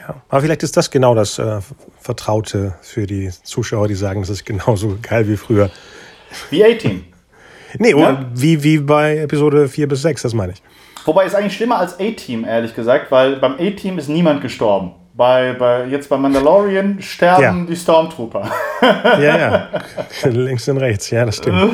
Ja, aber vielleicht ist das genau das äh, Vertraute für die Zuschauer, die sagen, das ist genauso geil wie früher. Wie A-Team. nee, ja? wie, wie bei Episode 4 bis 6, das meine ich. Wobei es eigentlich schlimmer als A-Team, ehrlich gesagt, weil beim A-Team ist niemand gestorben. Bei, bei, jetzt bei Mandalorian sterben ja. die Stormtrooper. ja, ja. Links und rechts, ja, das stimmt.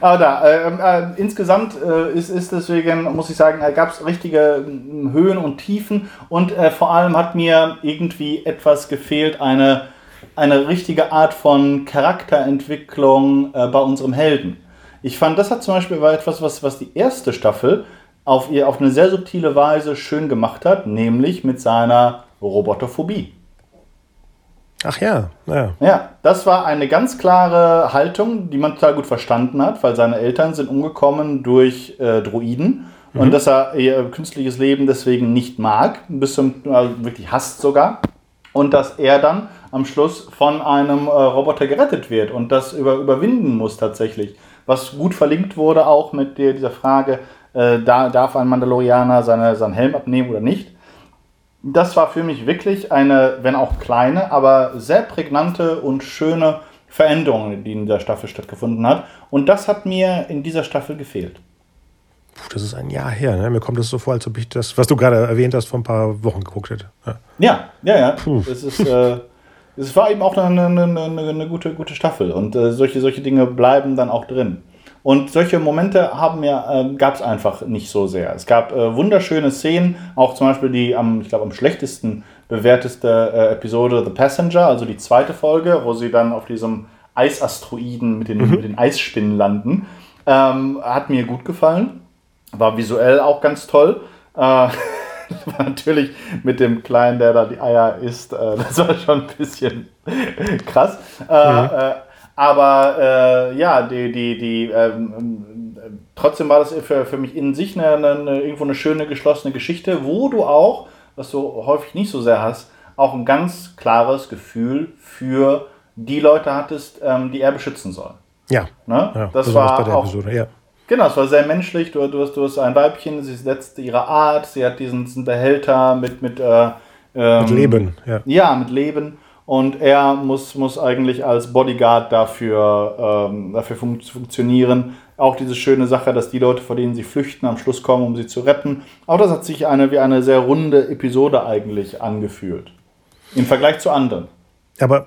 Aber da, äh, äh, insgesamt äh, ist, ist deswegen, muss ich sagen, gab es richtige hm, Höhen und Tiefen und äh, vor allem hat mir irgendwie etwas gefehlt, eine, eine richtige Art von Charakterentwicklung äh, bei unserem Helden. Ich fand, das hat zum Beispiel war etwas, was, was die erste Staffel auf, ihr, auf eine sehr subtile Weise schön gemacht hat, nämlich mit seiner Roboterphobie. Ach ja, ja. Ja, das war eine ganz klare Haltung, die man total gut verstanden hat, weil seine Eltern sind umgekommen durch äh, Droiden mhm. und dass er ihr künstliches Leben deswegen nicht mag, bis zum also wirklich hasst sogar. Und dass er dann am Schluss von einem äh, Roboter gerettet wird und das über, überwinden muss tatsächlich was gut verlinkt wurde, auch mit der, dieser Frage, äh, da, darf ein Mandalorianer seine, seinen Helm abnehmen oder nicht. Das war für mich wirklich eine, wenn auch kleine, aber sehr prägnante und schöne Veränderung, die in der Staffel stattgefunden hat. Und das hat mir in dieser Staffel gefehlt. Puh, das ist ein Jahr her. Ne? Mir kommt es so vor, als ob ich das, was du gerade erwähnt hast, vor ein paar Wochen geguckt hätte. Ja, ja, ja. ja. Puh. Das ist. Äh, es war eben auch eine, eine, eine, eine gute, gute Staffel und äh, solche, solche Dinge bleiben dann auch drin. Und solche Momente haben mir, äh, gab es einfach nicht so sehr. Es gab äh, wunderschöne Szenen, auch zum Beispiel die am, ich glaube, am schlechtesten bewerteste äh, Episode The Passenger, also die zweite Folge, wo sie dann auf diesem Eisasteroiden mit den, mhm. mit den Eisspinnen landen. Ähm, hat mir gut gefallen. War visuell auch ganz toll. Natürlich mit dem Kleinen, der da die Eier isst, äh, das war schon ein bisschen krass. Äh, mhm. Äh, aber äh, ja, die, die, die, ähm, trotzdem war das für, für mich in sich eine, eine, irgendwo eine schöne geschlossene Geschichte, wo du auch, was du häufig nicht so sehr hast, auch ein ganz klares Gefühl für die Leute hattest, ähm, die er beschützen soll. Ja. Ne? ja das, das war auch, Episode, ja. Genau, es war sehr menschlich. Du, du, hast, du hast ein Weibchen, sie setzt ihre Art, sie hat diesen, diesen Behälter mit, mit, äh, ähm, mit Leben. Ja. ja, mit Leben. Und er muss, muss eigentlich als Bodyguard dafür, ähm, dafür fun funktionieren. Auch diese schöne Sache, dass die Leute, vor denen sie flüchten, am Schluss kommen, um sie zu retten. Auch das hat sich eine, wie eine sehr runde Episode eigentlich angefühlt. Im Vergleich zu anderen. Aber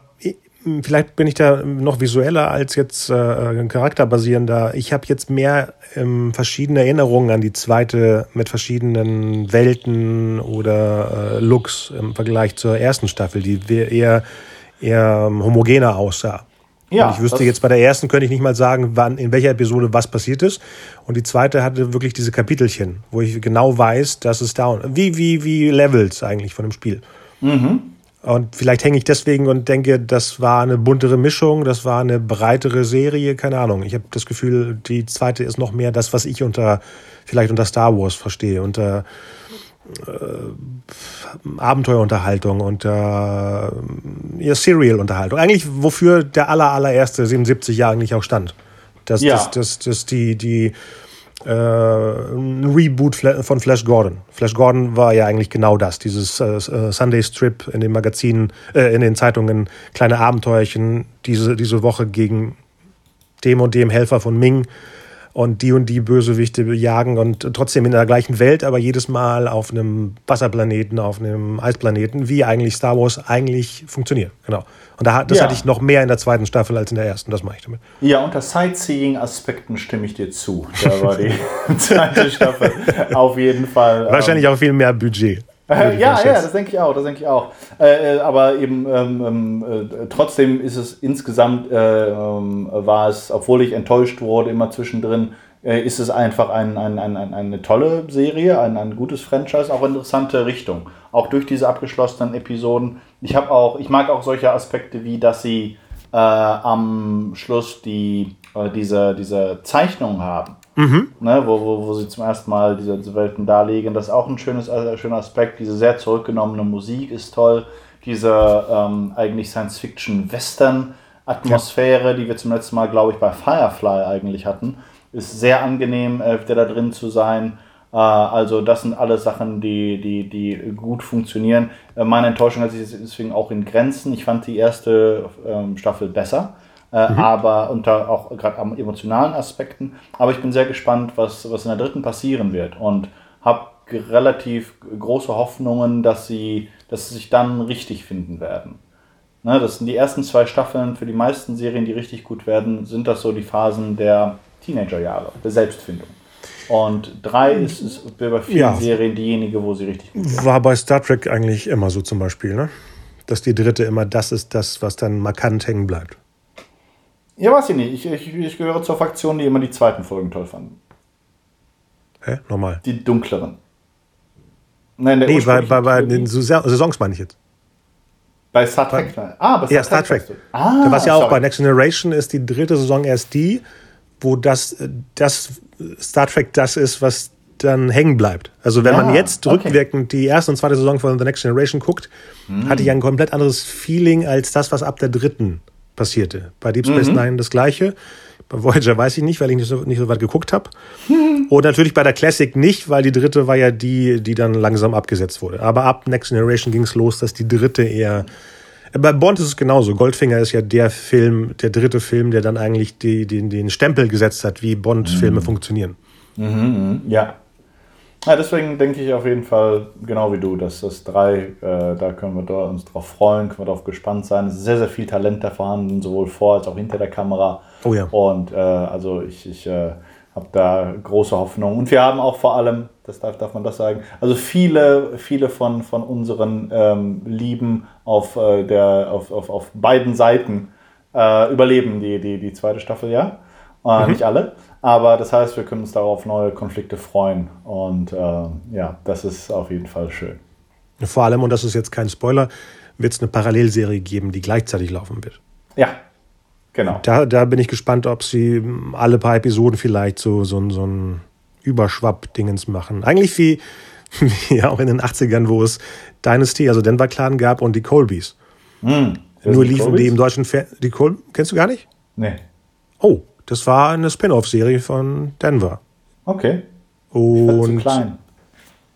vielleicht bin ich da noch visueller als jetzt äh, charakterbasierender. Ich habe jetzt mehr ähm, verschiedene Erinnerungen an die zweite mit verschiedenen Welten oder äh, Looks im Vergleich zur ersten Staffel, die eher, eher ähm, homogener aussah. Ja, und ich wüsste jetzt bei der ersten könnte ich nicht mal sagen, wann, in welcher Episode was passiert ist. Und die zweite hatte wirklich diese Kapitelchen, wo ich genau weiß, dass es da wie wie wie Levels eigentlich von dem Spiel. Mhm. Und vielleicht hänge ich deswegen und denke, das war eine buntere Mischung, das war eine breitere Serie, keine Ahnung. Ich habe das Gefühl, die zweite ist noch mehr das, was ich unter, vielleicht unter Star Wars verstehe, unter äh, Abenteuerunterhaltung, unter äh, Serial-Unterhaltung. Eigentlich, wofür der aller, allererste 77 Jahre eigentlich auch stand. Dass, ja. dass, dass, dass die, die äh, ein Reboot von Flash Gordon. Flash Gordon war ja eigentlich genau das, dieses äh, äh, Sunday Strip in den Magazinen, äh, in den Zeitungen, kleine Abenteuerchen diese, diese Woche gegen dem und dem Helfer von Ming. und die und die Bösewichte jagen und trotzdem in der gleichen Welt, aber jedes Mal auf einem Wasserplaneten, auf einem Eisplaneten, wie eigentlich Star Wars eigentlich funktioniert. Genau. Und da, das ja. hatte ich noch mehr in der zweiten Staffel als in der ersten, das mache ich damit. Ja, unter Sightseeing-Aspekten stimme ich dir zu. Da war die zweite Staffel auf jeden Fall. Wahrscheinlich ähm, auch viel mehr Budget. ja, ja, das denke ich auch, das denke ich auch. Äh, äh, aber eben ähm, ähm, äh, trotzdem ist es insgesamt, äh, ähm, war es, obwohl ich enttäuscht wurde immer zwischendrin, äh, ist es einfach ein, ein, ein, eine tolle Serie, ein, ein gutes Franchise, auch interessante Richtung. Auch durch diese abgeschlossenen Episoden. Ich habe auch, ich mag auch solche Aspekte wie, dass sie äh, am Schluss die, diese, diese Zeichnung haben Mhm. Ne, wo, wo, wo sie zum ersten Mal diese, diese Welten darlegen. Das ist auch ein schönes, äh, schöner Aspekt. Diese sehr zurückgenommene Musik ist toll. Diese ähm, eigentlich Science-Fiction-Western-Atmosphäre, ja. die wir zum letzten Mal, glaube ich, bei Firefly eigentlich hatten, ist sehr angenehm, äh, wieder da drin zu sein. Äh, also das sind alles Sachen, die, die, die gut funktionieren. Äh, meine Enttäuschung hat sich deswegen auch in Grenzen. Ich fand die erste ähm, Staffel besser äh, mhm. aber unter auch gerade am emotionalen Aspekten. Aber ich bin sehr gespannt, was, was in der dritten passieren wird und habe relativ große Hoffnungen, dass sie, dass sie sich dann richtig finden werden. Ne, das sind die ersten zwei Staffeln für die meisten Serien, die richtig gut werden, sind das so die Phasen der Teenagerjahre, der Selbstfindung. Und drei ist, ist bei vielen ja. Serien diejenige, wo sie richtig gut. War bei Star Trek eigentlich immer so zum Beispiel, ne? Dass die dritte immer das ist, das, was dann markant hängen bleibt. Ja, weiß ich nicht. Ich, ich, ich gehöre zur Fraktion, die immer die zweiten Folgen toll fanden. Hä? Nochmal. Die dunkleren. Nein, der nee, bei, bei, bei den Saisons meine ich jetzt. Bei Star Trek? Bei, ah, bei Star, ja, Star Trek. Trek. Ah, Was ja sorry. auch bei Next Generation ist die dritte Saison erst die, wo das, das Star Trek das ist, was dann hängen bleibt. Also wenn ja, man jetzt okay. rückwirkend die erste und zweite Saison von The Next Generation guckt, hm. hatte ich ein komplett anderes Feeling als das, was ab der dritten passierte. Bei Deep Space mhm. Nine das gleiche. Bei Voyager weiß ich nicht, weil ich nicht so, nicht so weit geguckt habe. Und natürlich bei der Classic nicht, weil die dritte war ja die, die dann langsam abgesetzt wurde. Aber ab Next Generation ging es los, dass die dritte eher. Bei Bond ist es genauso. Goldfinger ist ja der Film, der dritte Film, der dann eigentlich die, den, den Stempel gesetzt hat, wie Bond-Filme mhm. funktionieren. Mhm, mhm. ja, ja, deswegen denke ich auf jeden Fall, genau wie du, dass das drei, äh, da können wir uns drauf freuen, können wir darauf gespannt sein. Es ist sehr, sehr viel Talent da vorhanden, sowohl vor als auch hinter der Kamera. Oh ja. Und äh, also ich, ich äh, habe da große Hoffnung. Und wir haben auch vor allem, das darf, darf man das sagen, also viele, viele von, von unseren ähm, Lieben auf, äh, der, auf, auf, auf beiden Seiten äh, überleben die, die, die zweite Staffel, ja. Äh, mhm. Nicht alle. Aber das heißt, wir können uns darauf neue Konflikte freuen. Und äh, ja, das ist auf jeden Fall schön. Vor allem, und das ist jetzt kein Spoiler, wird es eine Parallelserie geben, die gleichzeitig laufen wird. Ja, genau. Da, da bin ich gespannt, ob sie alle paar Episoden vielleicht so, so, so ein Überschwapp-Dingens machen. Eigentlich wie, wie auch in den 80ern, wo es Dynasty, also Denver Clan gab und die Colbys. Mm, Nur liefen Colbys? die im deutschen Fernsehen. Die Col Kennst du gar nicht? Nee. Oh, das war eine Spin-off-Serie von Denver. Okay. Und zu klein.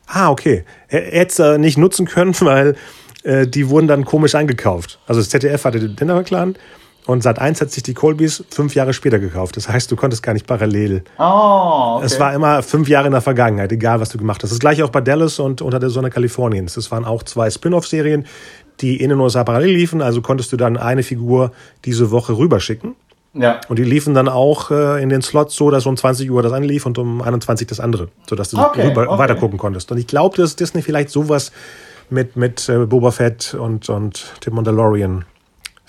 Ah, okay. Er, er hätte es äh, nicht nutzen können, weil äh, die wurden dann komisch eingekauft. Also das ZDF hatte den Denver Clan und Sat 1 hat sich die Colbys fünf Jahre später gekauft. Das heißt, du konntest gar nicht parallel. Oh, okay. Es war immer fünf Jahre in der Vergangenheit, egal was du gemacht hast. Das gleiche auch bei Dallas und unter der Sonne Kaliforniens. Das waren auch zwei Spin-off-Serien, die in den USA parallel liefen. Also konntest du dann eine Figur diese Woche rüberschicken. Ja. Und die liefen dann auch äh, in den Slots so, dass um 20 Uhr das eine lief und um 21 das andere, sodass du okay, rüber okay. weiter gucken konntest. Und ich glaube, dass Disney vielleicht sowas mit, mit äh, Boba Fett und, und dem Mandalorian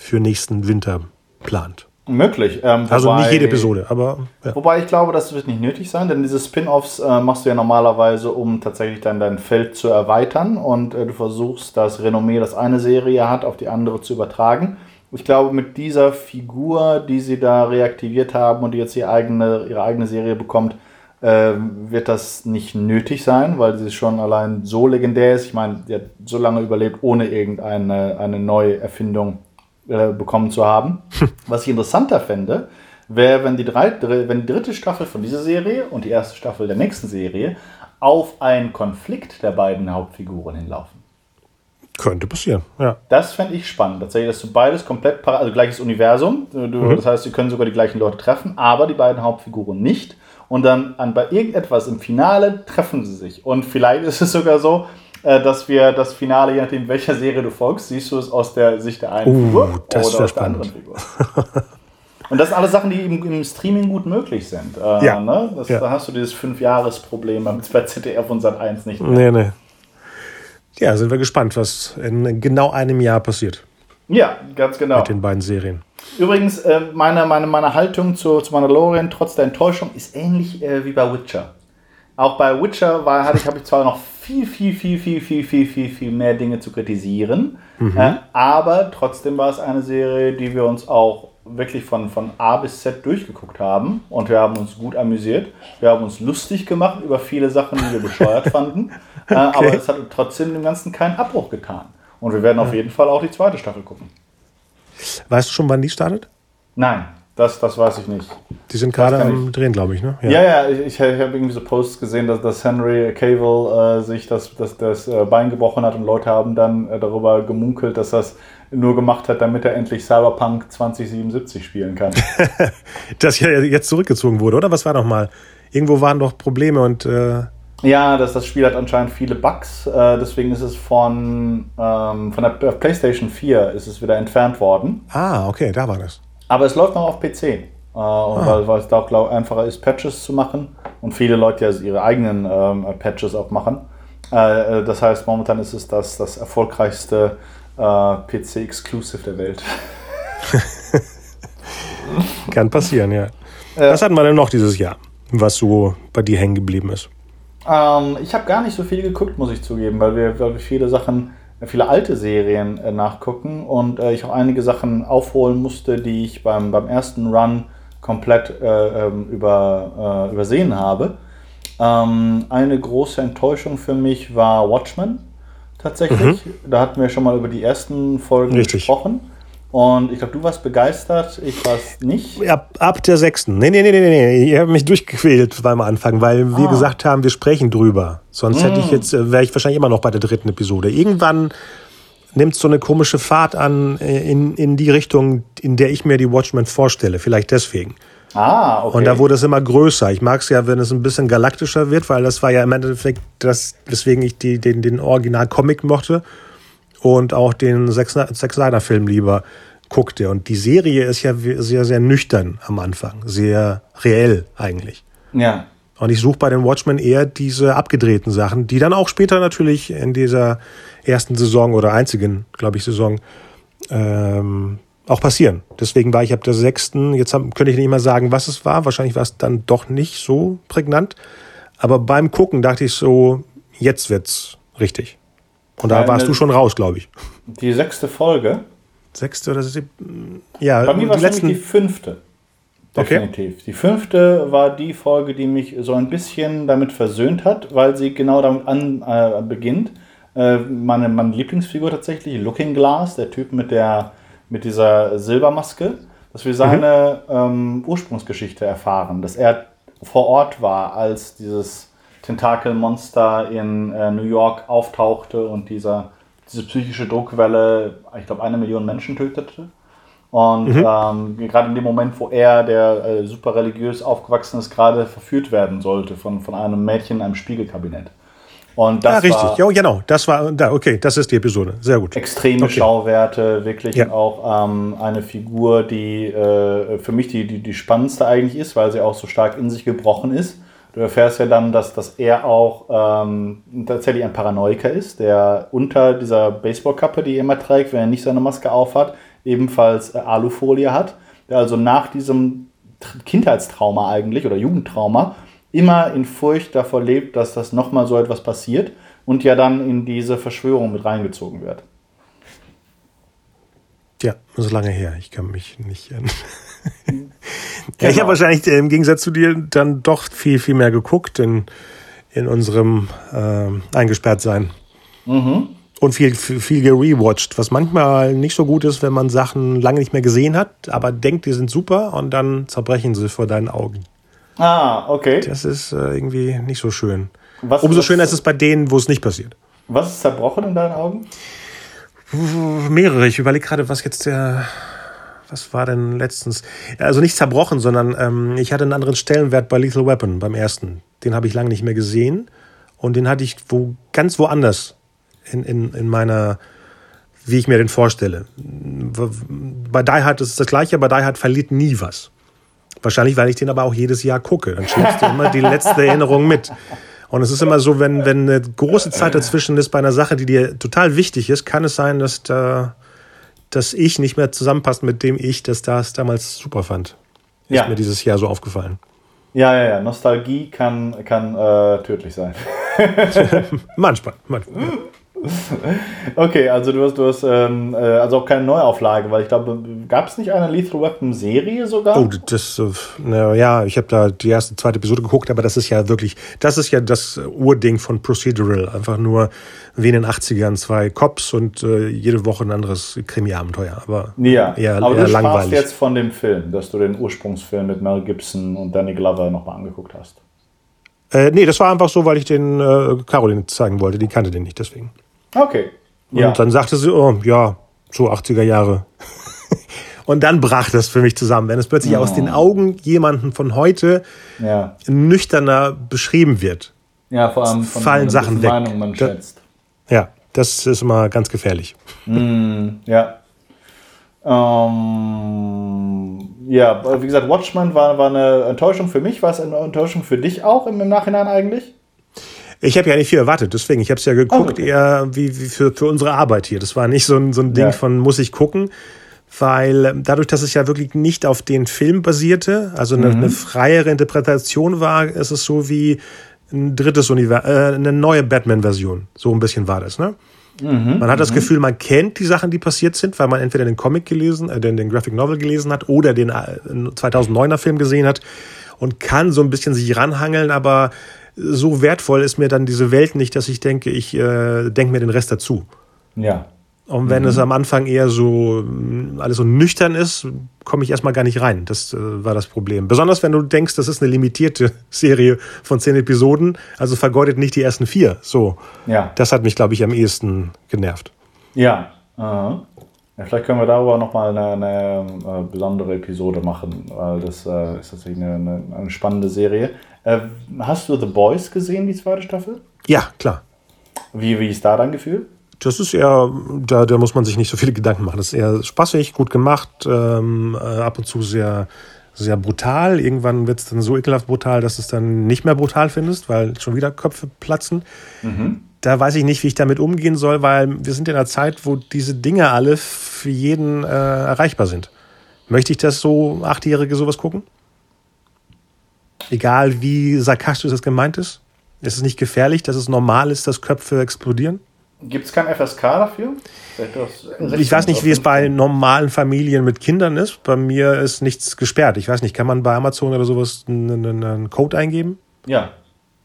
für nächsten Winter plant. Möglich. Ähm, also nicht jede Episode, aber. Ja. Wobei ich glaube, das wird nicht nötig sein, denn diese Spin-offs äh, machst du ja normalerweise, um tatsächlich dann dein Feld zu erweitern und äh, du versuchst das Renommee, das eine Serie hat, auf die andere zu übertragen ich glaube, mit dieser Figur, die sie da reaktiviert haben und die jetzt ihre eigene, ihre eigene Serie bekommt, äh, wird das nicht nötig sein, weil sie schon allein so legendär ist. Ich meine, sie hat so lange überlebt, ohne irgendeine eine neue Erfindung äh, bekommen zu haben. Was ich interessanter fände, wäre, wenn, die wenn die dritte Staffel von dieser Serie und die erste Staffel der nächsten Serie auf einen Konflikt der beiden Hauptfiguren hinlaufen. Könnte passieren, ja. Das fände ich spannend. Tatsächlich, dass du beides komplett, also gleiches Universum. Du, mhm. Das heißt, sie können sogar die gleichen Leute treffen, aber die beiden Hauptfiguren nicht. und dann an, bei irgendetwas im Finale treffen sie sich. Und vielleicht ist es sogar so, äh, dass wir das Finale, je nachdem welcher Serie du folgst, siehst du es aus der Sicht der einen Uh, Figur das oder aus der anderen spannend. Figur. Und das sind alles Sachen, die im, im Streaming gut möglich sind. Äh, Ja. Ne? Das, Ja. Da hast du dieses Fünf-Jahres-Problem bei ZDF und Sat 1 nicht. Nee, nee. Ja, sind wir gespannt, was in genau einem Jahr passiert Ja, ganz genau. mit den beiden Serien. Übrigens, äh, meine, meine, meine Haltung zu, zu Mandalorian trotz der Enttäuschung ist ähnlich äh, wie bei Witcher. Auch bei Witcher war, hatte ich, habe ich zwar noch viel, viel, viel, viel, viel, viel, viel, viel mehr Dinge zu kritisieren, äh, aber trotzdem war es eine Serie, die wir uns auch wirklich von, von A bis Z durchgeguckt haben und wir haben uns gut amüsiert. Wir haben uns lustig gemacht über viele Sachen, die wir bescheuert fanden, äh, aber es hat trotzdem dem Ganzen keinen Abbruch getan. Und wir werden auf jeden Fall auch die zweite Staffel gucken. Weißt du schon, wann die startet? Nein, das, das weiß ich nicht. Die sind gerade am Drehen, glaube ich, ne? Ja, ja, ich, ich habe irgendwie so Posts gesehen, dass, dass Henry Cavill äh, sich das, das, das äh, Bein gebrochen hat und Leute haben dann äh, darüber gemunkelt, dass das nur gemacht hat, damit er endlich Cyberpunk 2077 spielen kann. Das ja jetzt zurückgezogen wurde, oder? Was war noch mal? Irgendwo waren doch Probleme und äh, ja, das, das Spiel hat anscheinend viele Bugs, äh, deswegen ist es von, ähm, von der PlayStation 4 ist es wieder entfernt worden. ah, okay, da war das. Aber es läuft noch auf PC. Äh, und weil, weil es da auch glaub, einfacher ist, Patches zu machen. Und viele Leute ja ihre eigenen ähm, Patches auch machen. Äh, äh, das heißt, momentan ist es das, das erfolgreichste äh, PC-Exclusive der Welt. Kann passieren, ja. Was hatten wir denn noch dieses Jahr, was so bei dir hängen geblieben ist? Ähm, ich habe gar nicht so viel geguckt, muss ich zugeben, weil wir, weil wir viele Sachen, viele alte Serien äh, nachgucken und äh, ich auch einige Sachen aufholen musste, die ich beim, beim ersten Run komplett äh, ähm, über, äh, übersehen habe. Ähm, eine große Enttäuschung für mich war Watchmen tatsächlich. Da hatten wir schon mal über die ersten Folgen Richtig. gesprochen. Und ich glaube, du warst begeistert, ich war es nicht. Ab, ab der sechsten. Nee, nee, nee, nee, nee. Ihr habt mich durchgequält beim Anfang, weil wir gesagt haben, wir sprechen drüber. Sonst hätte ich jetzt, äh, wäre ich wahrscheinlich immer noch bei der dritten Episode. Irgendwann nimmt so eine komische Fahrt an äh, in, in die Richtung, in der ich mir die Watchmen vorstelle. Vielleicht deswegen. Ah, okay. Und da wurde es immer größer. Ich mag es ja, wenn es ein bisschen galaktischer wird, weil das war ja im Endeffekt das, weswegen ich die, den, den Original-Comic mochte und auch den Zack Sny- Zack Snyder-Film lieber guckte. Und die Serie ist ja sehr, sehr nüchtern am Anfang, sehr reell eigentlich. ja. Und ich suche bei den Watchmen eher diese abgedrehten Sachen, die dann auch später natürlich in dieser ersten Saison oder einzigen, glaube ich, Saison ähm, auch passieren. Deswegen war ich ab der sechsten, jetzt hab, könnte ich nicht mehr sagen, was es war. Wahrscheinlich war es dann doch nicht so prägnant. Aber beim Gucken dachte ich so, jetzt wird's richtig. Und da Weil warst du schon raus, glaube ich. Die sechste Folge. Sechste oder siebte? Ja, Bei mir war die es nämlich die letzten. fünfte. Okay. Definitiv. Die fünfte war die Folge, die mich so ein bisschen damit versöhnt hat, weil sie genau damit an, äh, beginnt. Äh, meine, meine Lieblingsfigur tatsächlich, Looking Glass, der Typ mit, der, mit dieser Silbermaske, dass wir seine ähm, Ursprungsgeschichte erfahren, dass er vor Ort war, als dieses Tentakelmonster in äh, New York auftauchte und dieser, diese psychische Druckwelle, ich glaube, eine Million Menschen tötete. Und ähm, gerade in dem Moment, wo er, der äh, super religiös aufgewachsen ist, gerade verführt werden sollte von, von einem Mädchen in einem Spiegelkabinett. Und das Ja, richtig. war Ja, genau. Das war, da, okay, das ist die Episode. Sehr gut. extreme Okay. Schauwerte, wirklich Ja. auch ähm, eine Figur, die äh, für mich die, die, die spannendste eigentlich ist, weil sie auch so stark in sich gebrochen ist. Du erfährst ja dann, dass, dass er auch ähm, tatsächlich ein Paranoiker ist, der unter dieser Baseballkappe, die er immer trägt, wenn er nicht seine Maske aufhat, ebenfalls äh, Alufolie hat, der also nach diesem Tr- Kindheitstrauma eigentlich oder Jugendtrauma immer in Furcht davor lebt, dass das nochmal so etwas passiert und ja dann in diese Verschwörung mit reingezogen wird. Ja, das ist lange her. Ich kann mich nicht erinnern. ja, ich Genau. habe wahrscheinlich äh, im Gegensatz zu dir dann doch viel, viel mehr geguckt in, in unserem ähm, Eingesperrtsein. Mhm. Und viel, viel, viel gerewatcht, was manchmal nicht so gut ist, wenn man Sachen lange nicht mehr gesehen hat, aber denkt, die sind super und dann zerbrechen sie vor deinen Augen. Ah, okay. Das ist äh, irgendwie nicht so schön. Was, Umso was, schöner ist es bei denen, wo es nicht passiert. Was ist zerbrochen in deinen Augen? Mehrere. Ich überlege gerade, was jetzt der. was war denn letztens? Also nicht zerbrochen, sondern ähm, ich hatte einen anderen Stellenwert bei Lethal Weapon beim ersten. Den habe ich lange nicht mehr gesehen. Und den hatte ich wo, ganz woanders in, in, in meiner, wie ich mir den vorstelle. Bei Die Hard ist es das gleiche, aber Die Hard verliert nie was. Wahrscheinlich, weil ich den aber auch jedes Jahr gucke. Dann schleppst du immer die letzte Erinnerung mit. Und es ist immer so, wenn, wenn eine große Zeit dazwischen ist bei einer Sache, die dir total wichtig ist, kann es sein, dass da das Ich nicht mehr zusammenpasst mit dem Ich, das das damals super fand. Ist ja. mir dieses Jahr so aufgefallen. Ja, ja, ja. Nostalgie kann, kann äh, tödlich sein. manchmal, manchmal. Okay, also du hast, du hast ähm, äh, also auch keine Neuauflage, weil ich glaube, gab es nicht eine Lethal Weapon Serie sogar? Oh, das, äh, na, ja, ich habe da die erste, zweite Episode geguckt, aber das ist ja wirklich, das ist ja das Urding von Procedural. Einfach nur wie in den 80ern zwei Cops und äh, jede Woche ein anderes Krimi-Abenteuer. Aber ja, eher, aber eher du langweilig. jetzt von dem Film, dass du den Ursprungsfilm mit Mel Gibson und Danny Glover nochmal angeguckt hast. Äh, nee, das war einfach so, weil ich den äh, Caroline zeigen wollte. Die kannte den nicht, deswegen. Okay. Ja. Und dann sagte sie, oh, ja, so 80er Jahre. und dann brach das für mich zusammen, wenn es plötzlich ja. aus den Augen jemanden von heute ja. nüchterner beschrieben wird. Ja, vor allem von fallen Sachen weg. Meinung man da, schätzt. Ja, das ist immer ganz gefährlich. Mm, ja. Ähm, ja, wie gesagt, Watchmen war, war eine Enttäuschung für mich. War es eine Enttäuschung für dich auch im, im Nachhinein eigentlich? Ich habe ja nicht viel erwartet, deswegen. Ich habe es ja geguckt, okay. eher wie, wie für, für unsere Arbeit hier. Das war nicht so ein, so ein Ding ja. von, muss ich gucken, weil ähm, dadurch, dass es ja wirklich nicht auf den Film basierte, also eine, mhm. eine freiere Interpretation war, ist es so wie ein drittes Universum, äh, eine neue Batman-Version. So ein bisschen war das, ne? Mhm, man hat das mhm. Gefühl, man kennt die Sachen, die passiert sind, weil man entweder den Comic gelesen, äh, den, den Graphic Novel gelesen hat oder den äh, 2009er Film gesehen hat und kann so ein bisschen sich ranhangeln, aber so wertvoll ist mir dann diese Welt nicht, dass ich denke, ich äh, denke mir den Rest dazu. Ja. Und wenn mhm. es am Anfang eher so mm, alles so nüchtern ist, komme ich erstmal gar nicht rein. Das äh, war das Problem. Besonders wenn du denkst, das ist eine limitierte Serie von zehn Episoden, also vergeudet nicht die ersten vier. So. Ja. Das hat mich, glaube ich, am ehesten genervt. Ja. Uh ja, vielleicht können wir darüber nochmal eine, eine, eine äh, besondere Episode machen, weil das äh, ist tatsächlich eine, eine, eine spannende Serie. Äh, hast du The Boys gesehen, die zweite Staffel? Ja, klar. Wie, wie ist da dein Gefühl? Das ist eher, da, da muss man sich nicht so viele Gedanken machen. Das ist eher spaßig, gut gemacht, ähm, äh, ab und zu sehr, sehr brutal. Irgendwann wird es dann so ekelhaft brutal, dass du es dann nicht mehr brutal findest, weil schon wieder Köpfe platzen. Mhm. Da weiß ich nicht, wie ich damit umgehen soll, weil wir sind in einer Zeit, wo diese Dinge alle für jeden äh, erreichbar sind. Möchte ich das so Achtjährige sowas gucken? Egal wie sarkastisch das gemeint ist? Ist es nicht gefährlich, dass es normal ist, dass Köpfe explodieren? Gibt es kein FSK dafür? Ich weiß nicht, wie es bei normalen Familien mit Kindern ist. Bei mir ist nichts gesperrt. Ich weiß nicht, kann man bei Amazon oder sowas einen, einen Code eingeben? Ja,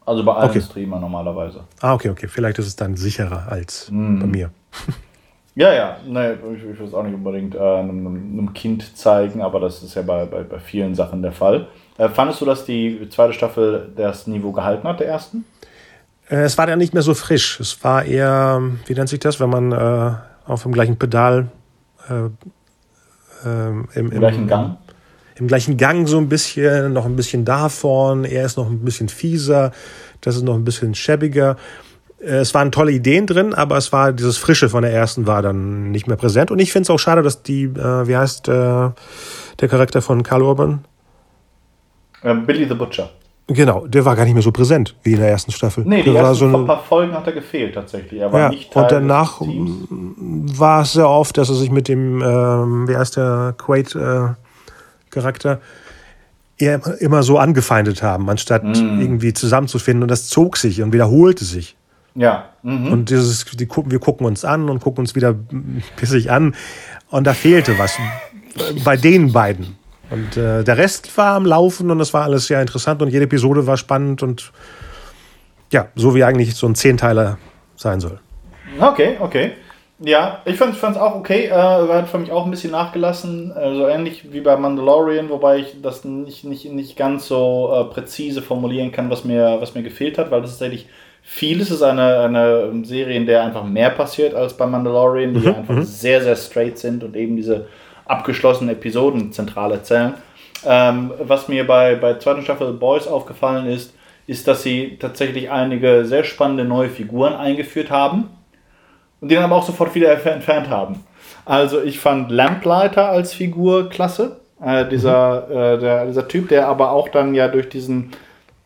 also bei allen okay. Streamer normalerweise. Ah, okay, okay. Vielleicht ist es dann sicherer als mm. bei mir. Ja, ja, nee, ich, ich will es auch nicht unbedingt äh, einem, einem, Kind zeigen, aber das ist ja bei, bei, bei vielen Sachen der Fall. Äh, fandest du, dass die zweite Staffel das Niveau gehalten hat, der ersten? Äh, es war ja nicht mehr so frisch. Es war eher, wie nennt sich das, wenn man äh, auf dem gleichen Pedal äh, äh, im, im, im, gleichen Gang? Im gleichen Gang so ein bisschen, noch ein bisschen davon. Er ist noch ein bisschen fieser, das ist noch ein bisschen schäbiger. Es waren tolle Ideen drin, aber es war dieses Frische von der ersten war dann nicht mehr präsent. Und ich finde es auch schade, dass die, äh, wie heißt äh, der Charakter von Karl Urban? Ähm, Billy the Butcher. Genau, der war gar nicht mehr so präsent wie in der ersten Staffel. Nee, die der ersten so ein paar Folgen hat er gefehlt tatsächlich. Er war ja, nicht Teil und danach war es sehr oft, dass er sich mit dem, ähm, wie heißt der Quaid-Charakter, äh, immer so angefeindet haben, anstatt mm. irgendwie zusammenzufinden. Und das zog sich und wiederholte sich. Ja. Mhm. Und dieses, die, wir gucken uns an und gucken uns wieder pissig an. Und da fehlte was bei den beiden. Und äh, der Rest war am Laufen und das war alles sehr interessant und jede Episode war spannend und ja, so wie eigentlich so ein Zehnteiler sein soll. Okay, okay. Ja, ich fand es auch okay. Äh, hat für mich auch ein bisschen nachgelassen. Äh, so ähnlich wie bei Mandalorian, wobei ich das nicht, nicht, nicht ganz so äh, präzise formulieren kann, was mir, was mir gefehlt hat, weil das ist tatsächlich vieles ist eine, eine Serie, in der einfach mehr passiert als bei Mandalorian, die mhm. einfach mhm. sehr, sehr straight sind und eben diese abgeschlossene Episoden zentral erzählen. Ähm, was mir bei, bei zweiten Staffel Boys aufgefallen ist, ist, dass sie tatsächlich einige sehr spannende neue Figuren eingeführt haben und die dann aber auch sofort wieder entfernt haben. Also ich fand Lamplighter als Figur klasse. Äh, dieser, mhm. äh, der, dieser Typ, der aber auch dann ja durch diesen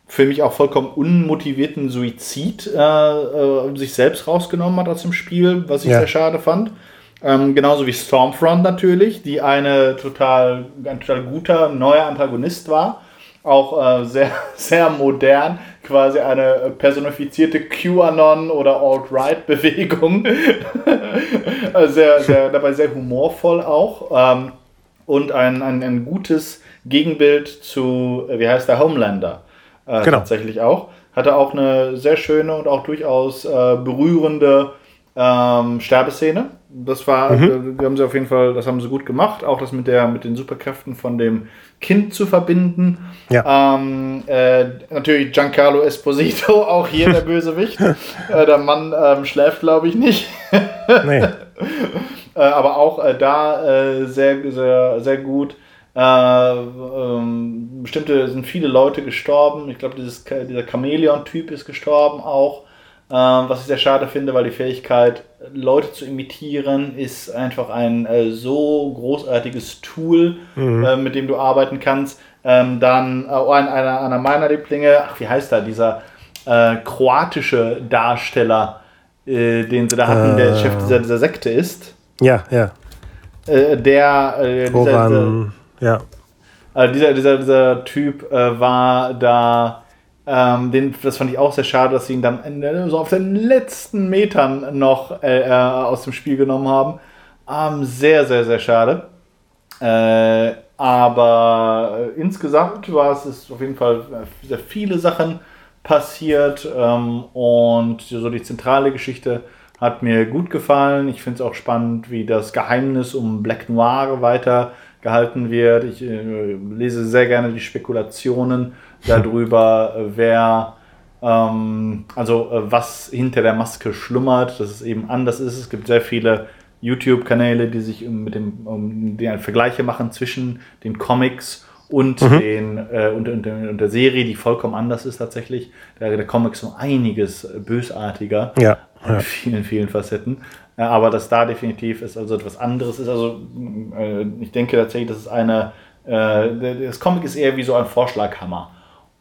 für mich auch vollkommen unmotivierten Suizid äh, äh sich selbst rausgenommen hat aus dem Spiel, was ich ja. sehr schade fand. Ähm, genauso wie Stormfront natürlich, die eine total, ein total guter neuer Antagonist war. Auch äh, sehr, sehr modern, quasi eine personifizierte QAnon oder Alt-Right-Bewegung. sehr, sehr, dabei sehr humorvoll auch. Ähm, und ein, ein, ein gutes Gegenbild zu, wie heißt der, Homelander. Äh, genau. Tatsächlich auch. Hatte auch eine sehr schöne und auch durchaus äh, berührende ähm, Sterbeszene. Das war, mhm. äh, haben sie auf jeden Fall, das haben sie gut gemacht. Auch das mit der, mit den Superkräften von dem Kind zu verbinden. Ja. Ähm, äh, natürlich Giancarlo Esposito, auch hier der Bösewicht. äh, der Mann ähm, schläft, glaube ich, nicht. nee. Äh, aber auch äh, da äh, sehr, sehr, sehr gut. Ähm, bestimmte sind viele Leute gestorben. Ich glaube, dieser Chamäleon-Typ ist gestorben auch. Ähm, was ich sehr schade finde, weil die Fähigkeit, Leute zu imitieren, ist einfach ein äh, so großartiges Tool, mhm. äh, mit dem du arbeiten kannst. Ähm, dann äh, einer, einer meiner Lieblinge, ach, wie heißt er, dieser äh, kroatische Darsteller, äh, den sie da hatten, der Chef dieser, dieser Sekte ist. Ja, ja. Äh, der, äh, dieser, dieser, ja. Also dieser, dieser, dieser Typ war da ähm, den, das fand ich auch sehr schade, dass sie ihn dann so auf den letzten Metern noch äh, äh, aus dem Spiel genommen haben. Ähm, sehr, sehr, sehr schade. Äh, aber äh, insgesamt war es ist auf jeden Fall äh, sehr viele Sachen passiert ähm, und so die zentrale Geschichte hat mir gut gefallen. Ich finde es auch spannend, wie das Geheimnis um Black Noir weiter gehalten wird. Ich lese sehr gerne die Spekulationen darüber, wer, ähm, also äh, was hinter der Maske schlummert, dass es eben anders ist. Es gibt sehr viele YouTube-Kanäle, die sich mit dem, um, die Vergleiche machen zwischen den Comics und, mhm. den, äh, und, und, und, der Serie, die vollkommen anders ist tatsächlich. Der, der Comic ist um einiges bösartiger ja, ja. in vielen, vielen Facetten. aber dass da definitiv ist also etwas anderes ist. Also äh, ich denke tatsächlich, dass es eine, äh, das Comic ist eher wie so ein Vorschlaghammer.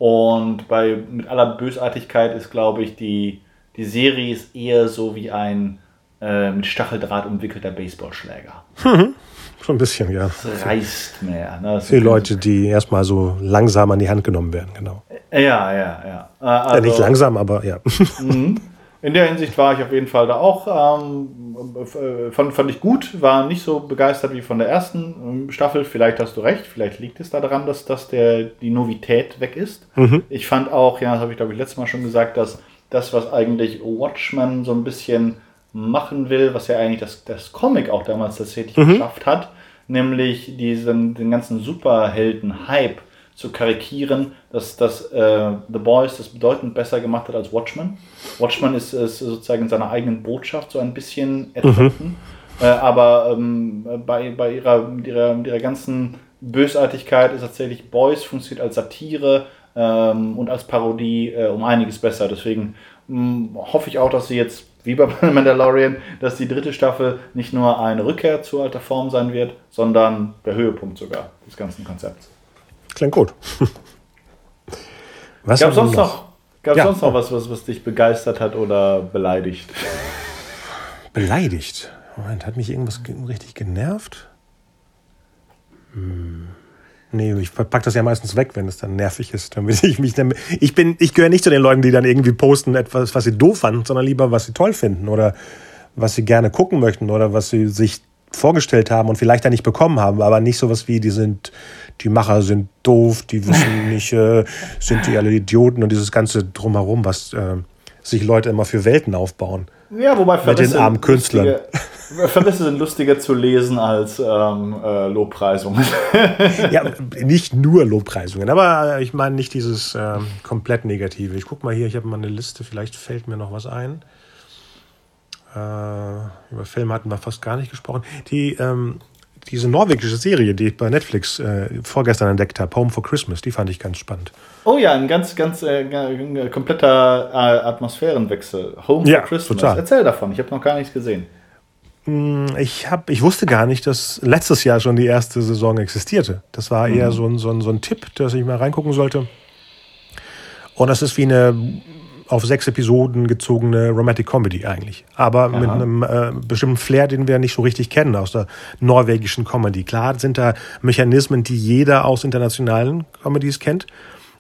Und bei, mit aller Bösartigkeit ist, glaube ich, die, die Serie ist eher so wie ein äh, mit Stacheldraht umwickelter Baseballschläger. Mhm. Schon ein bisschen, ja. Es reißt mehr. Ne? Für Leute, die erstmal so langsam an die Hand genommen werden, genau. Ja, ja, ja. Also, ja nicht langsam, aber ja. Mhm. In der Hinsicht war ich auf jeden Fall da auch. Ähm, fand, fand ich gut, war nicht so begeistert wie von der ersten ähm, Staffel. Vielleicht hast du recht, vielleicht liegt es daran, dass, dass der, die Novität weg ist. Mhm. Ich fand auch, ja, das habe ich glaube ich letztes Mal schon gesagt, dass das, was eigentlich Watchmen so ein bisschen machen will, was ja eigentlich das, das Comic auch damals tatsächlich mhm. geschafft hat, nämlich diesen den ganzen Superhelden-Hype zu karikieren, dass, dass äh, The Boys das bedeutend besser gemacht hat als Watchmen. Watchmen ist, ist sozusagen in seiner eigenen Botschaft so ein bisschen ertrunken. Mhm. Äh, aber ähm, bei, bei ihrer, ihrer, ihrer ganzen Bösartigkeit ist tatsächlich Boys funktioniert als Satire ähm, und als Parodie äh, um einiges besser. Deswegen mh, hm, hoffe ich auch, dass sie jetzt, wie bei Mandalorian, dass die dritte Staffel nicht nur eine Rückkehr zu alter Form sein wird, sondern der Höhepunkt sogar des ganzen Konzepts. Klingt gut. Was gab sonst noch, gab ja. sonst noch was, was, was dich begeistert hat oder beleidigt? Beleidigt? Moment, hat mich irgendwas richtig genervt? Hm. Nee, ich pack das ja meistens weg, wenn es dann nervig ist. Damit ich mich dann, ich bin, ich gehöre nicht zu den Leuten, die dann irgendwie posten etwas, was sie doof fanden, sondern lieber, was sie toll finden oder was sie gerne gucken möchten oder was sie sich vorgestellt haben und vielleicht dann nicht bekommen haben, aber nicht sowas wie, die sind, die Macher sind doof, die wissen nicht, äh, sind die alle Idioten und dieses ganze Drumherum, was äh, sich Leute immer für Welten aufbauen. Ja, wobei Mit den armen Künstlern. Vermisse sind lustiger zu lesen als ähm, äh, Lobpreisungen. ja, nicht nur Lobpreisungen, aber ich meine nicht dieses ähm, komplett Negative. Ich gucke mal hier, ich habe mal eine Liste, vielleicht fällt mir noch was ein. Äh, über Filme hatten wir fast gar nicht gesprochen. Die, ähm, diese norwegische Serie, die ich bei Netflix äh, vorgestern entdeckt habe, Home for Christmas, die fand ich ganz spannend. Oh ja, ein ganz, ganz äh, kompletter äh, Atmosphärenwechsel. Home Ja, for Christmas. total. Erzähl davon, ich habe noch gar nichts gesehen. Ich, hab, ich wusste gar nicht, dass letztes Jahr schon die erste Saison existierte. Das war eher so ein, so, ein, so ein Tipp, dass ich mal reingucken sollte. Und das ist wie eine auf sechs Episoden gezogene Romantic Comedy eigentlich. Aber mit einem äh, bestimmten Flair, den wir nicht so richtig kennen aus der norwegischen Comedy. Klar sind da Mechanismen, die jeder aus internationalen Comedies kennt.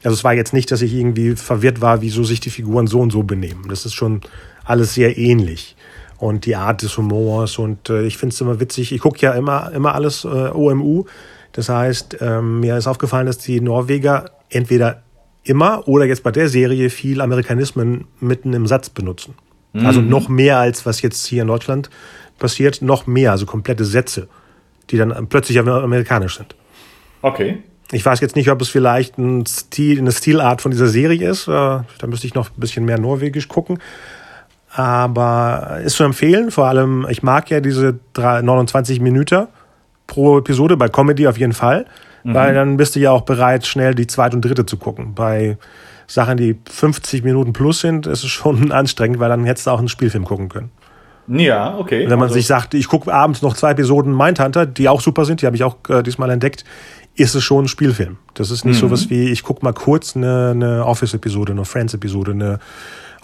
Also es war jetzt nicht, dass ich irgendwie verwirrt war, wieso sich die Figuren so und so benehmen. Das ist schon alles sehr ähnlich. Und die Art des Humors und äh, ich finde es immer witzig. Ich gucke ja immer, immer alles äh, OMU. Das heißt, ähm, mir ist aufgefallen, dass die Norweger entweder immer oder jetzt bei der Serie viel Amerikanismen mitten im Satz benutzen. Also noch mehr als was jetzt hier in Deutschland passiert, noch mehr, also komplette Sätze, die dann plötzlich amerikanisch sind. Okay. Ich weiß jetzt nicht, ob es vielleicht ein Stil, eine Stilart von dieser Serie ist. Äh, Da müsste ich noch ein bisschen mehr Norwegisch gucken. Aber ist zu empfehlen. Vor allem, ich mag ja diese drei- 29 Minuten pro Episode bei Comedy auf jeden Fall. Weil dann bist du ja auch bereit, schnell die zweite und dritte zu gucken. Bei Sachen, die 50 Minuten plus sind, ist es schon anstrengend, weil dann hättest du auch einen Spielfilm gucken können. Ja, okay. Wenn man Also- sich sagt, ich gucke abends noch zwei Episoden Mindhunter, die auch super sind, die habe ich auch äh, diesmal entdeckt, ist es schon ein Spielfilm. Das ist nicht sowas wie, ich gucke mal kurz eine, eine Office-Episode, eine Friends-Episode, eine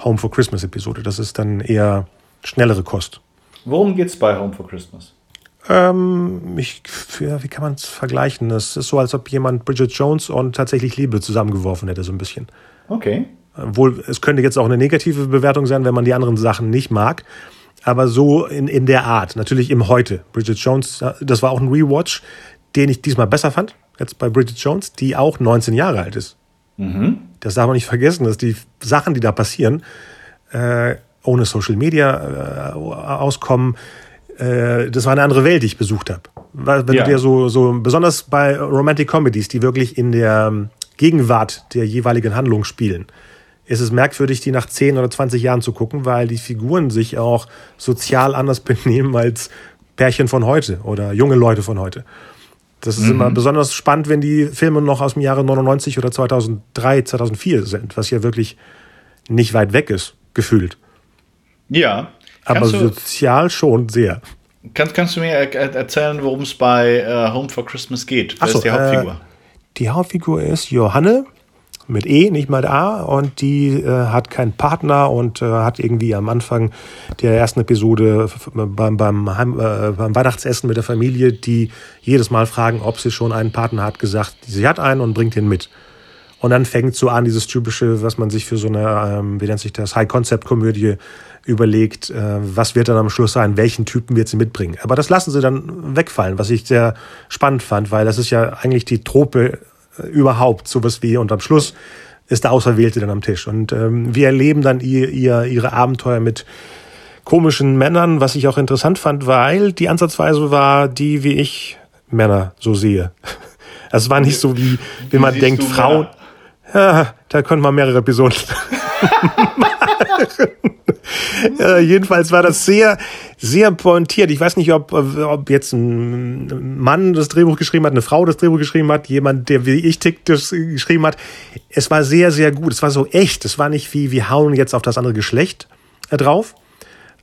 Home for Christmas-Episode. Das ist dann eher schnellere Kost. Worum geht's bei Home for Christmas? Ähm, ich, ja, wie kann man es vergleichen? Das ist so, als ob jemand Bridget Jones und tatsächlich Liebe zusammengeworfen hätte, so ein bisschen. Okay. Wohl, es könnte jetzt auch eine negative Bewertung sein, wenn man die anderen Sachen nicht mag. Aber so in, in der Art, natürlich im Heute. Bridget Jones, das war auch ein Rewatch, den ich diesmal besser fand, jetzt bei Bridget Jones, die auch 19 Jahre alt ist. Das darf man nicht vergessen, dass die Sachen, die da passieren, äh, ohne Social Media äh, auskommen, äh, das war eine andere Welt, die ich besucht habe. Wenn Ja. du dir so, so, besonders bei Romantic Comedies, die wirklich in der ähm, Gegenwart der jeweiligen Handlung spielen, ist es merkwürdig, die nach 10 oder 20 Jahren zu gucken, weil die Figuren sich auch sozial anders benehmen als Pärchen von heute oder junge Leute von heute. Das ist immer besonders spannend, wenn die Filme noch aus dem Jahre 99 oder 2003, 2004 sind, was ja wirklich nicht weit weg ist, gefühlt. Ja. Aber Kannst du, sozial schon sehr. kannst, kannst du mir er er erzählen, worum es bei äh, Home for Christmas geht? Wer so, ist die Hauptfigur? Äh, die Hauptfigur ist Johanne mit E, nicht mal A, und die äh, hat keinen Partner und äh, hat irgendwie am Anfang der ersten Episode beim, beim, Heim, äh, beim Weihnachtsessen mit der Familie, die jedes Mal fragen, ob sie schon einen Partner hat, gesagt, sie hat einen und bringt ihn mit. Und dann fängt so an, dieses typische, was man sich für so eine, ähm, wie nennt sich das, High-Concept-Komödie überlegt, äh, was wird dann am Schluss sein, welchen Typen wird sie mitbringen. Aber das lassen sie dann wegfallen, was ich sehr spannend fand, weil das ist ja eigentlich die Trope äh, überhaupt, sowas wie, und am Schluss ist der Auserwählte dann am Tisch. Und ähm, wir erleben dann ihr, ihr, ihre Abenteuer mit komischen Männern, was ich auch interessant fand, weil die Ansatzweise war die, wie ich Männer so sehe. Es war nicht so wie, wie man siehst denkt, Frauen, ja, da könnte man mehrere Episoden machen. Ja, jedenfalls war das sehr, sehr pointiert. Ich weiß nicht, ob, ob jetzt ein Mann das Drehbuch geschrieben hat, eine Frau das Drehbuch geschrieben hat, jemand, der wie ich tickt, das geschrieben hat. Es war sehr, sehr gut. Es war so echt. Es war nicht wie, wir hauen jetzt auf das andere Geschlecht äh, drauf.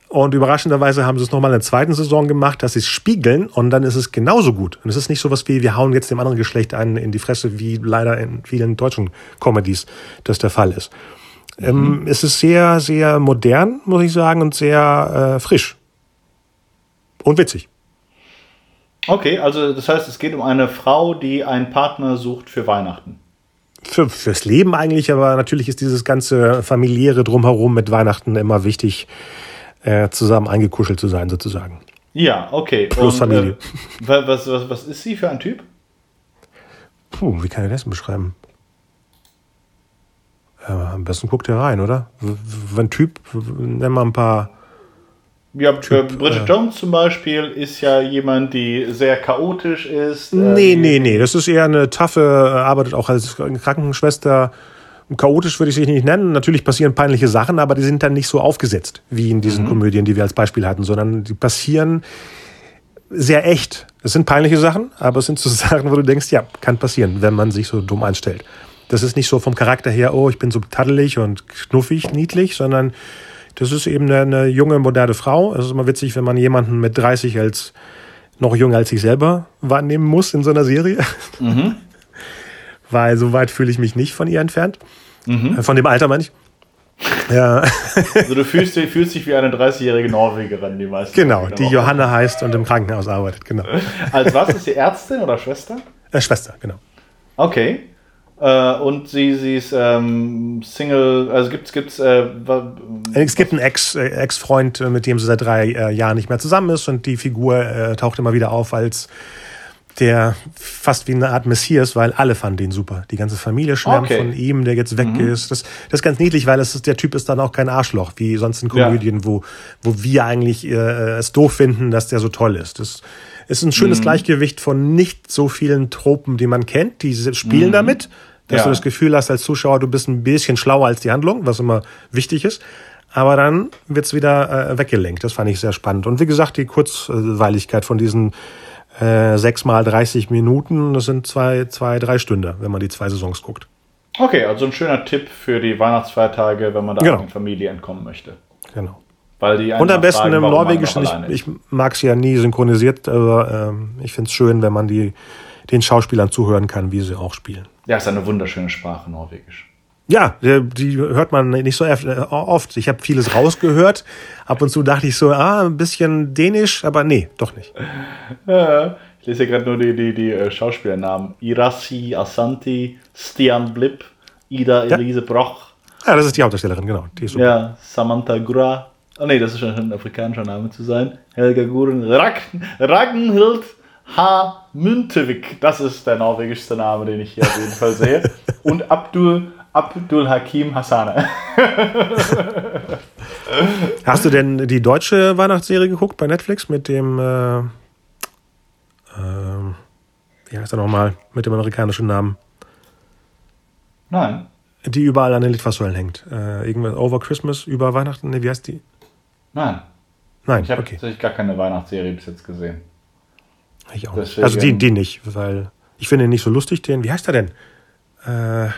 Und überraschenderweise haben sie es nochmal in der zweiten Saison gemacht, dass sie es spiegeln und dann ist es genauso gut. Und es ist nicht sowas wie, wir hauen jetzt dem anderen Geschlecht einen in die Fresse, wie leider in vielen deutschen Comedies das der Fall ist. Ähm, es ist sehr, sehr modern, muss ich sagen, und sehr äh, frisch. Und witzig. Okay, also das heißt, es geht um eine Frau, die einen Partner sucht für Weihnachten. Für, fürs Leben eigentlich, aber natürlich ist dieses ganze familiäre Drumherum mit Weihnachten immer wichtig, äh, zusammen eingekuschelt zu sein, sozusagen. Ja, okay. Plus Familie. Äh, wa- was, was, was ist sie für ein Typ? Puh, wie kann ich das denn beschreiben? Äh, am besten guckt ihr rein, oder? Wenn Typ, nenn mal ein paar. Ja, Bridget Jones zum Beispiel ist ja jemand, die sehr chaotisch ist. äh, Nee, nee, nee. Das ist eher eine taffe, äh, arbeitet auch als Krankenschwester. Chaotisch würde ich sie nicht nennen. Natürlich passieren peinliche Sachen, aber die sind dann nicht so aufgesetzt wie in diesen Komödien, die wir als Beispiel hatten, sondern die passieren sehr echt. Es sind peinliche Sachen, aber es sind so Sachen, wo du denkst, ja, kann passieren, wenn man sich so dumm anstellt. Das ist nicht so vom Charakter her, oh, ich bin so taddelig und knuffig, niedlich, sondern das ist eben eine, eine junge, moderne Frau. Es ist immer witzig, wenn man jemanden mit 30 als noch jünger als ich selber wahrnehmen muss in so einer Serie. Mhm. Weil so weit fühle ich mich nicht von ihr entfernt. Mhm. Von dem Alter meine ich. Ja. Also du fühlst, fühlst dich wie eine 30-jährige Norwegerin, die meisten. Genau, die Johanna heißt und im Krankenhaus arbeitet, genau. Als was ist sie Ärztin oder Schwester? Äh, Schwester, genau. Okay. Äh, und sie, sie ist ähm, Single, also gibt's, gibt's äh, Es gibt einen Ex, äh, Ex-Freund, mit dem sie seit drei äh, Jahren nicht mehr zusammen ist und die Figur äh, taucht immer wieder auf als der fast wie eine Art Messias, weil alle fanden ihn super. Die ganze Familie schwärmt okay. von ihm, der jetzt weg mhm. ist. Das, das ist ganz niedlich, weil es ist, der Typ ist dann auch kein Arschloch, wie sonst in Komödien, ja. wo, wo wir eigentlich äh, es doof finden, dass der so toll ist. Das ist ein schönes mhm. Gleichgewicht von nicht so vielen Tropen, die man kennt. Die spielen mhm. damit, dass ja. du das Gefühl hast als Zuschauer, du bist ein bisschen schlauer als die Handlung, was immer wichtig ist. Aber dann wird's wieder äh, weggelenkt. Das fand ich sehr spannend. Und wie gesagt, die Kurzweiligkeit von diesen äh, sechs mal 30 Minuten, das sind zwei, zwei, drei Stunden, wenn man die zwei Saisons guckt. Okay, also ein schöner Tipp für die Weihnachtsfeiertage, wenn man da genau. in Familie entkommen möchte. Genau. Weil die Und am besten fragen, im Norwegischen, ich, ich mag es ja nie synchronisiert, aber ähm, ich finde es schön, wenn man die, den Schauspielern zuhören kann, wie sie auch spielen. Ja, ist eine wunderschöne Sprache, Norwegisch. Ja, die hört man nicht so äh, oft. Ich habe vieles rausgehört. Ab und zu dachte ich so, ah, ein bisschen dänisch, aber nee, doch nicht. ich lese ja gerade nur die, die, die äh, Schauspielernamen. Irasi Asanti, Stian Blip, Ida Elise ja. Broch. Ja, das ist die Hauptdarstellerin, genau. Die ist ja, Samantha Gra. Oh nee, das ist schon ein afrikanischer Name zu sein. Helga Guren, Rag Ragnhild H. Müntevik. Das ist der norwegischste Name, den ich hier auf jeden Fall sehe. Und Abdul Abdul Hakim Hassane. Hast du denn die deutsche Weihnachtsserie geguckt bei Netflix mit dem, äh, äh, wie heißt er nochmal, mit dem amerikanischen Namen? Nein. Die überall an den Litfaßsäulen hängt. Äh, irgendwas Over Christmas, über Weihnachten, ne, wie heißt die? Nein. Nein, ich habe okay. tatsächlich gar keine Weihnachtsserie bis jetzt gesehen. Ich auch Deswegen, Also die, die nicht, weil ich finde ihn nicht so lustig, den, wie heißt er denn? Äh,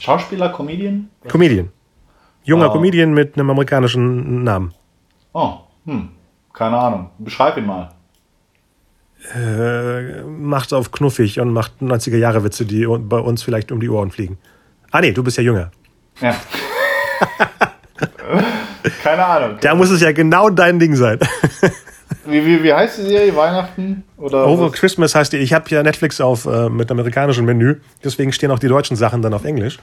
Schauspieler, Comedian? Comedian. Junger oh. Comedian mit einem amerikanischen Namen. Oh, hm. Keine Ahnung. Beschreib ihn mal. Äh, macht auf knuffig und macht 90er-Jahre-Witze, die bei uns vielleicht um die Ohren fliegen. Ah, nee, du bist ja jünger. Ja. Keine Ahnung. Da muss es ja genau dein Ding sein. wie, wie, wie heißt die Serie? Weihnachten? Oder Over was? Christmas heißt die. Ich habe ja Netflix auf äh, mit amerikanischem Menü. Deswegen stehen auch die deutschen Sachen dann auf Englisch.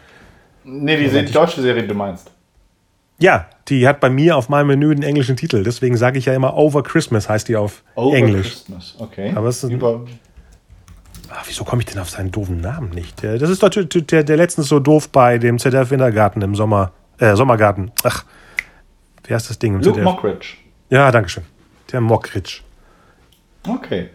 Nee, die, die deutsche Serie, die du meinst. Ja, die hat bei mir auf meinem Menü den englischen Titel. Deswegen sage ich ja immer Over Christmas heißt die auf Over Englisch. Christmas, okay. Aber es ist Über Ach, wieso komme ich denn auf seinen doofen Namen nicht? Das ist doch der, der, der letztens so doof bei dem ZDF Wintergarten im Sommer, äh, Sommergarten. Ach, wie heißt das Ding im Luke ZDF? Mockridge. Ja, danke schön. Der Mockridge. Okay.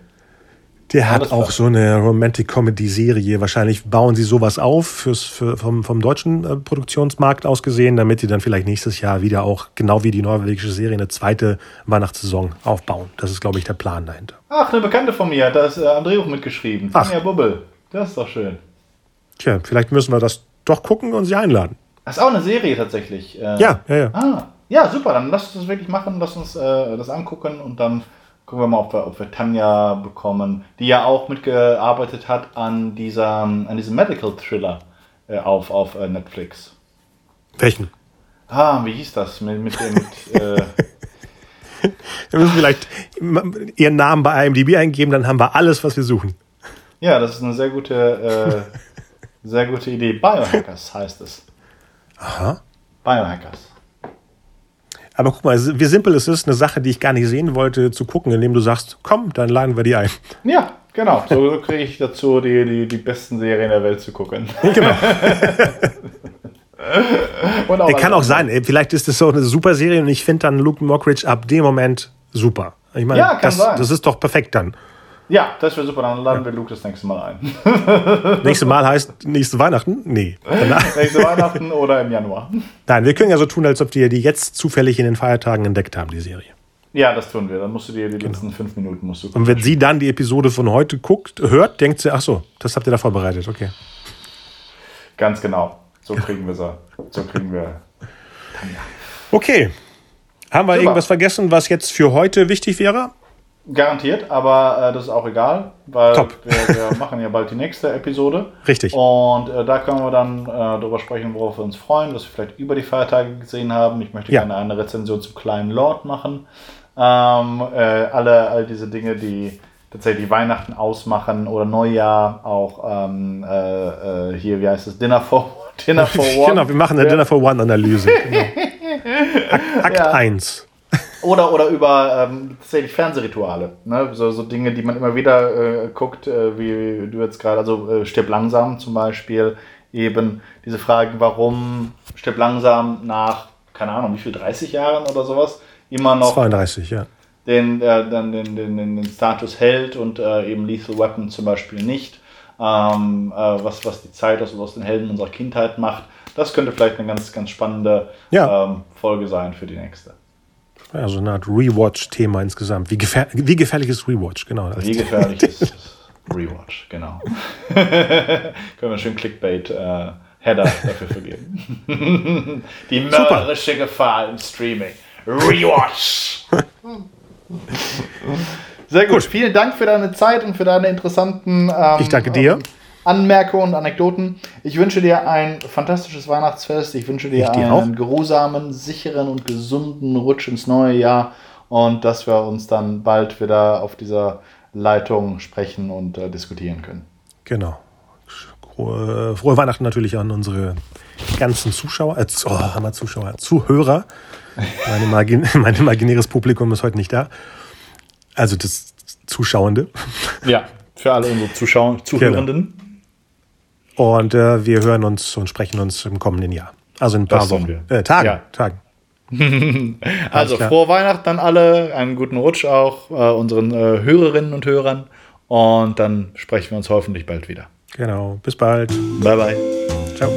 Der hat Alles auch klar. so eine Romantic-Comedy-Serie. Wahrscheinlich bauen sie sowas auf fürs, für, vom, vom deutschen äh, Produktionsmarkt aus gesehen, damit die dann vielleicht nächstes Jahr wieder auch, genau wie die norwegische Serie, eine zweite Weihnachtssaison aufbauen. Das ist, glaube ich, der Plan dahinter. Ach, eine Bekannte von mir, da ist äh, André auch mitgeschrieben. Tanja Bubbel. Das ist doch schön. Tja, vielleicht müssen wir das doch gucken und sie einladen. Das ist auch eine Serie tatsächlich. Äh, ja, ja, ja. Ah, ja, super. Dann lass uns das wirklich machen, lass uns äh, das angucken und dann gucken wir mal, ob wir, ob wir Tanja bekommen, die ja auch mitgearbeitet hat an, dieser, an diesem Medical Thriller äh, auf, auf äh, Netflix. Welchen? Ah, wie hieß das? Mit, mit, mit äh wir müssen vielleicht ihren Namen bei IMDb eingeben, dann haben wir alles, was wir suchen. Ja, das ist eine sehr gute, äh, sehr gute Idee. Biohackers heißt es. Aha. Biohackers. Aber guck mal, wie simpel es ist, eine Sache, die ich gar nicht sehen wollte, zu gucken, indem du sagst, komm, dann laden wir die ein. Ja, genau. So kriege ich dazu, die, die, die besten Serien der Welt zu gucken. Genau. und kann auch sein, vielleicht ist das so eine super Serie und ich finde dann Luke Mockridge ab dem Moment super. Ich meine, ja, das, das ist doch perfekt dann. Ja, das wäre super. Dann laden wir Luke das nächste Mal ein. nächste Mal heißt nächste Weihnachten? Nee. nächste Weihnachten oder im Januar. Nein, wir können ja so tun, als ob wir die jetzt zufällig in den Feiertagen entdeckt haben, die Serie. Ja, das tun wir. Dann musst du dir die genau. letzten fünf Minuten musst du Und wenn sie dann die Episode von heute guckt, hört, denkt sie, ach so, das habt ihr da vorbereitet, okay. Ganz genau. So kriegen wir sie. So kriegen wir. Okay. Haben wir Super. irgendwas vergessen, was jetzt für heute wichtig wäre? Garantiert, aber äh, das ist auch egal, weil wir, wir, machen ja bald die nächste Episode. Richtig. Und äh, da können wir dann äh, darüber sprechen, worauf wir uns freuen, was wir vielleicht über die Feiertage gesehen haben. Ich möchte ja. gerne eine Rezension zum kleinen Lord machen. Ähm, äh, alle, all diese Dinge, die tatsächlich Weihnachten ausmachen oder Neujahr, auch ähm, äh, äh, hier, wie heißt es, Dinner for, Dinner for One. genau, wir machen eine ja. Dinner for One Analyse. Genau. Akt, Akt 1. Oder, oder über ähm, tatsächlich Fernsehrituale. Ne? So, so Dinge, die man immer wieder äh, guckt, äh, wie du jetzt gerade, also äh, Stirb langsam zum Beispiel, eben diese Fragen, warum Stirb langsam nach, keine Ahnung, wie viel, 30 Jahren oder sowas, immer noch 32, ja. Den, äh, dann den, den, den, Status hält und äh, eben Lethal Weapon zum Beispiel nicht. Ähm, äh, was, was die Zeit aus, aus den Helden unserer Kindheit macht. Das könnte vielleicht eine ganz, ganz spannende ja. ähm, Folge sein für die nächste. Also eine Art Rewatch-Thema insgesamt. Wie, gefähr wie gefährlich ist Rewatch, genau. Wie gefährlich ist Rewatch, genau. Können wir schön Clickbait-Header äh, dafür vergeben. Die mörderische Gefahr im Streaming. Rewatch! Sehr gut. gut. Vielen Dank für deine Zeit und für deine interessanten. Ähm, ich danke dir. Ähm, Anmerkungen und Anekdoten. Ich wünsche dir ein fantastisches Weihnachtsfest. Ich wünsche dir, ich dir einen auch. geruhsamen, sicheren und gesunden Rutsch ins neue Jahr und dass wir uns dann bald wieder auf dieser Leitung sprechen und äh, diskutieren können. Genau. Frohe, frohe, Weihnachten natürlich an unsere ganzen Zuschauer, äh, oh, Zuschauer, Zuhörer. Mein, imagin mein imaginäres Publikum ist heute nicht da. Also das Zuschauende. Ja, für alle unsere Zuschauer, Zuhörenden. Genau. Und äh, wir hören uns und sprechen uns im kommenden Jahr. Also in ein paar Wochen. Äh, Tagen. Ja. Tagen. also frohe Weihnachten an alle, einen guten Rutsch auch äh, unseren äh, Hörerinnen und Hörern. Und dann sprechen wir uns hoffentlich bald wieder. Genau. Bis bald. Bye bye. Ciao.